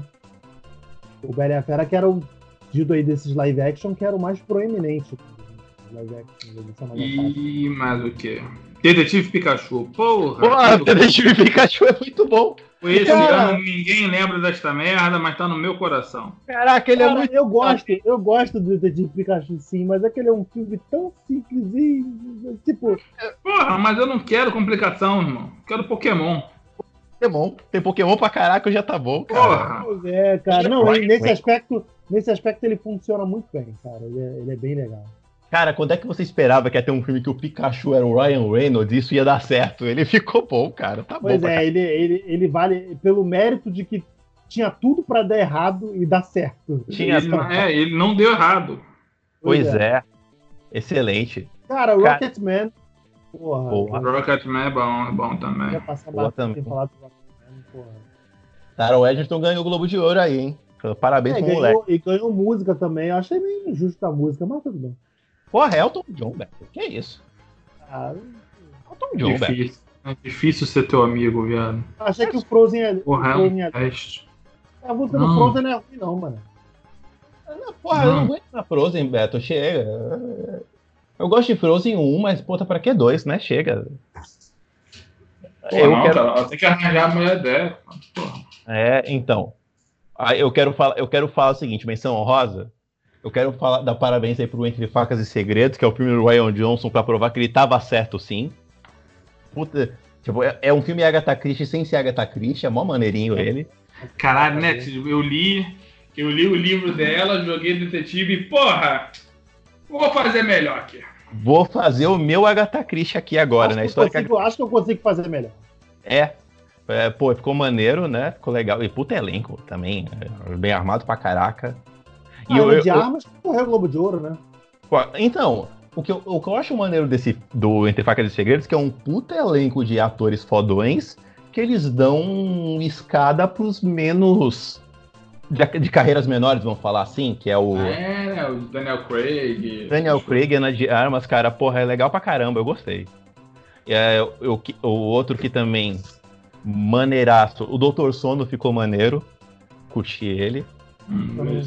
O Bela e a Fera, que era o dito aí desses live action, que era o mais proeminente. Live action, e mais o quê? Detetive Pikachu. Porra! Porra, Detetive Pikachu é muito bom. Esse cara, ano ninguém lembra desta merda, mas tá no meu coração. Caraca, ele é cara, é muito. Eu gosto, eu gosto do Detetive Pikachu sim, mas é que ele é um filme tão simplesinho. Tipo. Porra, mas eu não quero complicação, irmão. Quero Pokémon. Pokémon. Tem Pokémon pra caraca, já tá bom, cara. Porra. Pois é, cara. Não, nesse aspecto, nesse aspecto ele funciona muito bem, cara. Ele é, ele é bem legal. Cara, quando é que você esperava que ia ter um filme que o Pikachu era o Ryan Reynolds e isso ia dar certo? Ele ficou bom, cara. Tá pois bom é, ele, ele, ele vale pelo mérito de que tinha tudo para dar errado e dar certo. Tinha, ele, é, ele não deu errado. Pois, pois é. é. Excelente. Cara, o Rocketman. Porra. porra. Rocketman é bom, é bom também. Ia passar porra, também. falar do Rocketman, porra. Cara, o Edgerton ganhou o Globo de Ouro aí, hein? Parabéns é, pro ganhou, moleque. E ganhou música também. Eu achei meio injusto a música, mas tudo bem. Porra, é Elton John, velho. Que é isso? Ah, Elton John, velho. É difícil ser teu amigo, viado. Achei que o Frozen é. Porra, o Frozen é um teste. A música não. do Frozen não é ruim, não, mano. Não, porra, não. eu não aguento na Frozen, Beto. Chega. Eu gosto de Frozen 1, mas, puta, pra que dois, né? Chega. Pô, eu não, quero... cara, tem que arranjar a mulher dela. É, então. Eu quero, falar, eu quero falar o seguinte, menção honrosa. Eu quero falar, dar parabéns aí pro Entre Facas e Segredos, que é o filme do Ryan Johnson, pra provar que ele tava certo sim. Puta, tipo, é, é um filme Agatha Christie sem ser Agatha Christie, é mó maneirinho ele. Caralho, né? Eu li, eu li o livro dela, joguei detetive e, porra, vou fazer melhor aqui. Vou fazer o meu Agatha Christie aqui agora, acho né? História consigo, que... Acho que eu consigo fazer melhor. É, é, pô, ficou maneiro, né? Ficou legal. E puta elenco também, é, bem armado pra caraca. E ah, eu, de eu, armas correu o Globo de Ouro, né? Então, o que, eu, o que eu acho maneiro desse, do Entre Facas e Segredos que é um puta elenco de atores fodões que eles dão escada pros menos. De, de, carreiras menores, vamos falar assim, que é o. É, o Daniel Craig. Daniel Craig, Ana de Armas, cara, porra, é legal pra caramba, eu gostei. É, eu, o outro que também. Maneiraço. O Doutor Sono ficou maneiro. Curti ele. Hum,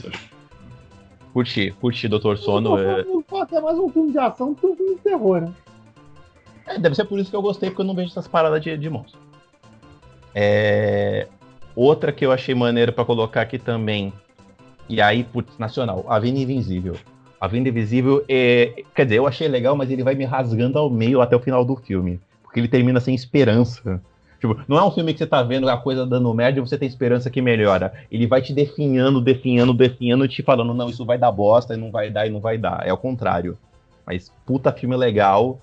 Curti, curti Doutor Sono. É... Até mais um filme de ação do que um filme de terror, né? É, deve ser por isso que eu gostei, porque eu não vejo essas paradas de, de monstro. É... Outra que eu achei maneira para colocar aqui também, e aí, putz, nacional, A Vinda Invisível. A Vinda Invisível, é... quer dizer, eu achei legal, mas ele vai me rasgando ao meio até o final do filme. Porque ele termina sem esperança. Tipo, não é um filme que você tá vendo a coisa dando merda e você tem esperança que melhora. Ele vai te definhando, definhando, definhando e te falando, não, isso vai dar bosta e não vai dar e não vai dar. É o contrário. Mas puta filme legal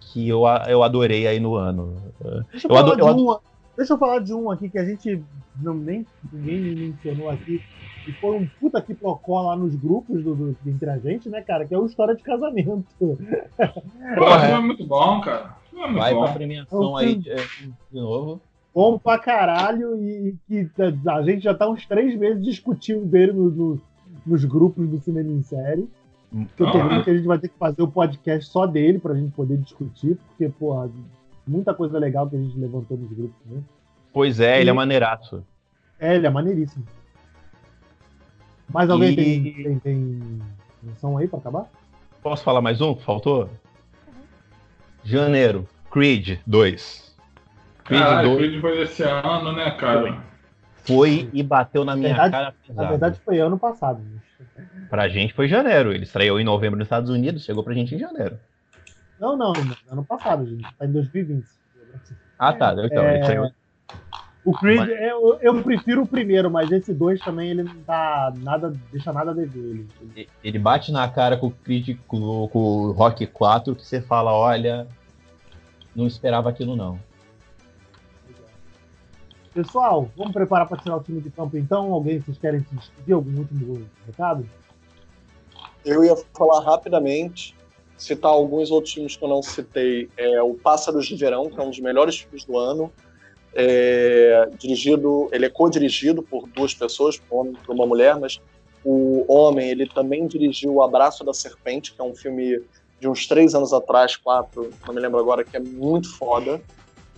que eu, eu adorei aí no ano. Deixa eu, eu, adoro, eu um, deixa eu falar de um aqui que a gente não, nem ninguém mencionou aqui. E foi um puta que procó lá nos grupos do, do, entre a gente, né, cara? Que é o História de Casamento. Pô, é muito bom, cara. É Vai bom. pra premiação aí de, de novo. Bom pra caralho e que a gente já tá uns três meses discutindo dele no, no, nos grupos do Cinema em Série. Que eu ah. que a gente vai ter que fazer o um podcast só dele pra gente poder discutir, porque, porra, muita coisa legal que a gente levantou nos grupos, né? Pois é, e... ele é maneiraço. É, ele é maneiríssimo. Mais alguém e... tem, tem, tem menção aí pra acabar? Posso falar mais um? Faltou? Janeiro, Creed 2. Creed Caralho, 2. Creed foi esse ano, né, cara? Foi, e bateu na minha verdade, cara pesado. Na verdade, foi ano passado. Pra gente foi janeiro. Ele estreou em novembro nos Estados Unidos, chegou pra gente em janeiro. Não, não, ano passado, gente. Tá em 2020. Ah, tá. Então, é... ele saiu o Creed, mas... eu, eu, prefiro o primeiro, mas esse dois também ele não dá nada, deixa nada a dever. Ele. ele bate na cara com o Creed, com, com o Rock 4, que você fala, olha, não esperava aquilo não. Pessoal, vamos preparar para tirar o time de campo então? Alguém vocês querem se despedir? Algum último recado? Eu ia falar rapidamente, citar alguns outros filmes que eu não citei. É o Pássaros de Verão, que é um dos melhores filmes do ano é, dirigido, ele é co-dirigido por duas pessoas, por um homem e uma mulher, mas o homem, ele também dirigiu O Abraço da Serpente, que é um filme de uns três anos atrás, quatro, não me lembro agora, que é muito foda.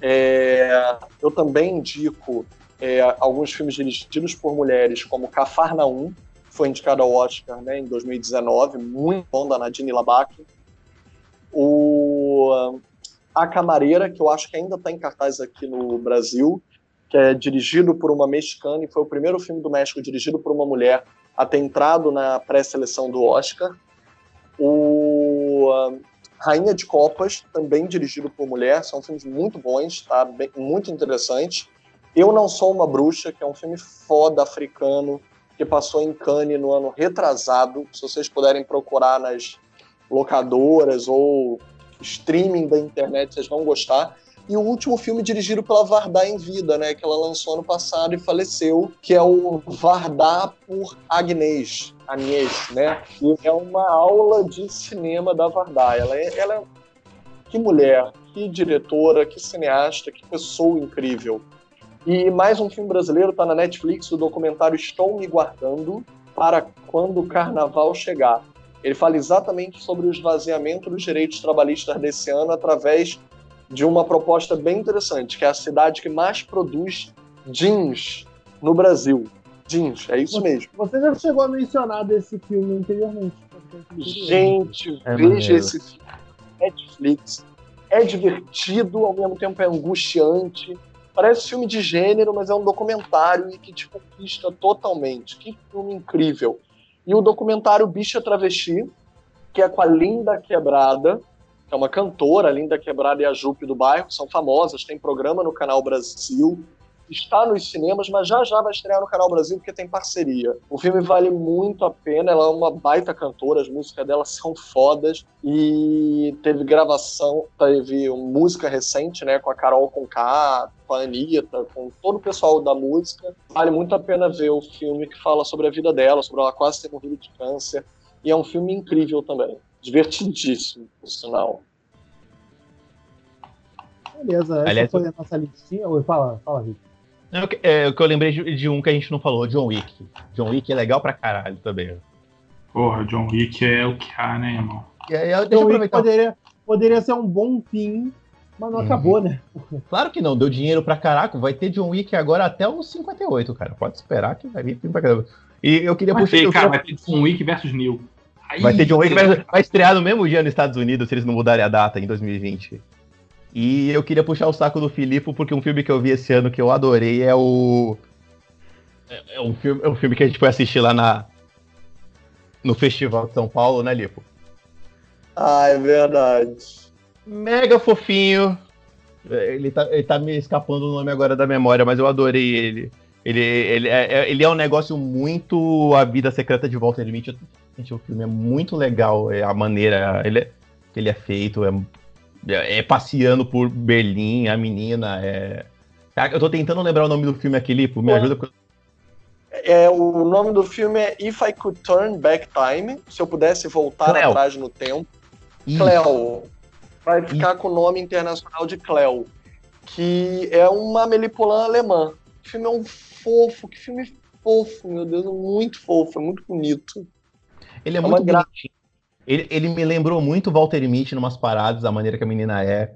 É, eu também indico é, alguns filmes dirigidos por mulheres, como Cafarnaum, que foi indicado ao Oscar né, em 2019, muito bom, da Nadine Labac. O A Camareira, que eu acho que ainda está em cartaz aqui no Brasil, que é dirigido por uma mexicana e foi o primeiro filme do México dirigido por uma mulher a ter entrado na pré-seleção do Oscar. O uh, Rainha de Copas, também dirigido por mulher, são filmes muito bons, tá? Bem, muito interessantes. Eu Não Sou Uma Bruxa, que é um filme foda africano, que passou em Cannes no ano retrasado. Se vocês puderem procurar nas locadoras ou streaming da internet, vocês vão gostar e o último filme dirigido pela Vardar em vida, né, que ela lançou ano passado e faleceu, que é o Vardar por Agnès, Agnès, né? E é uma aula de cinema da Vardar. Ela é, ela é que mulher, que diretora, que cineasta, que pessoa incrível. E mais um filme brasileiro está na Netflix, o documentário Estou Me Guardando para quando o carnaval chegar. Ele fala exatamente sobre o esvaziamento dos direitos trabalhistas desse ano através de uma proposta bem interessante, que é a cidade que mais produz jeans no Brasil. Jeans, é isso você, mesmo. Você já chegou a mencionar desse filme anteriormente. Gente, é veja maneiro. esse filme. Netflix. É divertido, ao mesmo tempo é angustiante. Parece filme de gênero, mas é um documentário e que te conquista totalmente. Que filme incrível. E o documentário Bicha Travesti, que é com a Linda Quebrada, é uma cantora, Linda Quebrada e a Jupe do bairro, são famosas, tem programa no Canal Brasil, está nos cinemas, mas já já vai estrear no Canal Brasil porque tem parceria. O filme vale muito a pena, ela é uma baita cantora, as músicas dela são fodas e teve gravação, teve música recente, né, com a Carol Conká, com a Anitta, com todo o pessoal da música. Vale muito a pena ver o filme que fala sobre a vida dela, sobre ela quase ter morrido de câncer, e é um filme incrível também divertidíssimo, por sinal. Beleza, essa Aliás, foi a nossa listinha. Oi, fala, fala, Rick. Não, é, o que eu lembrei de, de, um que a gente não falou, John Wick. John Wick é legal pra caralho também. Porra, John Wick é o que há, né, irmão? E aí, John Wick poderia, poderia ser um bom fim, mas não uhum. acabou, né? <laughs> Claro que não, deu dinheiro pra caraca. Vai ter John Wick agora até os 58, cara. Pode esperar que vai vir pra caramba. E eu queria puxar. Ter, cara, vai ter John Wick versus Neil. Aí, vai ter John Wick, vai, vai estrear no mesmo dia nos Estados Unidos, se eles não mudarem a data, em 2020. E eu queria puxar o saco do Filipe, porque um filme que eu vi esse ano que eu adorei é o. É, é um filme, é um filme que a gente foi assistir lá na. No Festival de São Paulo, né, Lipo? Ah, é verdade. Mega fofinho. Ele tá, ele tá me escapando o nome agora da memória, mas eu adorei ele. Ele, ele, é, é ele é um negócio muito A Vida Secreta de Walter Mitty. Gente, o filme é muito legal, é a maneira ele é, que ele é feito, é, é, passeando por Berlim, a menina, é... Eu tô tentando lembrar o nome do filme aqui, Lipo, me ajuda. É, o nome do filme é If I Could Turn Back Time, se eu pudesse voltar Cleo. atrás no tempo. Isso. Cleo. Vai ficar Isso. com o nome internacional de Cleo, que é uma melipolã alemã. O filme é um fofo, que filme fofo, meu Deus, muito fofo, é muito bonito. Ele é, é muito gra... ele, ele me lembrou muito Walter Mitty numas paradas, a maneira que a menina é.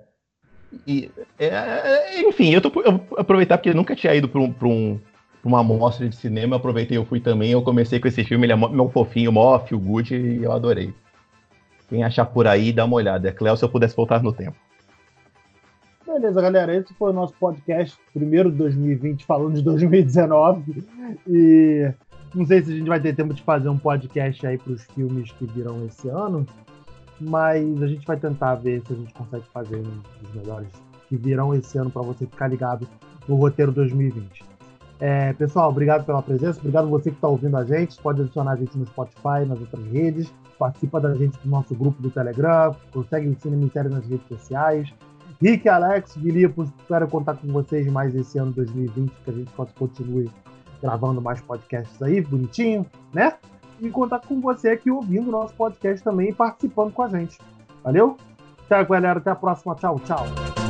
E, é, é enfim, eu, tô, eu aproveitar porque eu nunca tinha ido para um, um, uma amostra de cinema, aproveitei, eu fui também, eu comecei com esse filme, ele é meu fofinho, mó feel good, e eu adorei. Quem achar por aí, dá uma olhada. É Cléo se eu pudesse voltar no tempo. Beleza, galera. Esse foi o nosso podcast, primeiro de 2020, falando de 2019. E não sei se a gente vai ter tempo de fazer um podcast aí para os filmes que virão esse ano, mas a gente vai tentar ver se a gente consegue fazer um dos melhores que virão esse ano para você ficar ligado no roteiro 2020. É, pessoal, obrigado pela presença, obrigado você que está ouvindo a gente. Pode adicionar a gente no Spotify, nas outras redes, participa da gente do nosso grupo do Telegram, consegue o Cinema nas redes sociais. Rick, Alex, Filipe, espero contar com vocês mais esse ano 2020, que a gente continue gravando mais podcasts aí, bonitinho, né? E contar com você aqui ouvindo o nosso podcast também e participando com a gente. Valeu? Tchau, galera. Até a próxima. Tchau, tchau.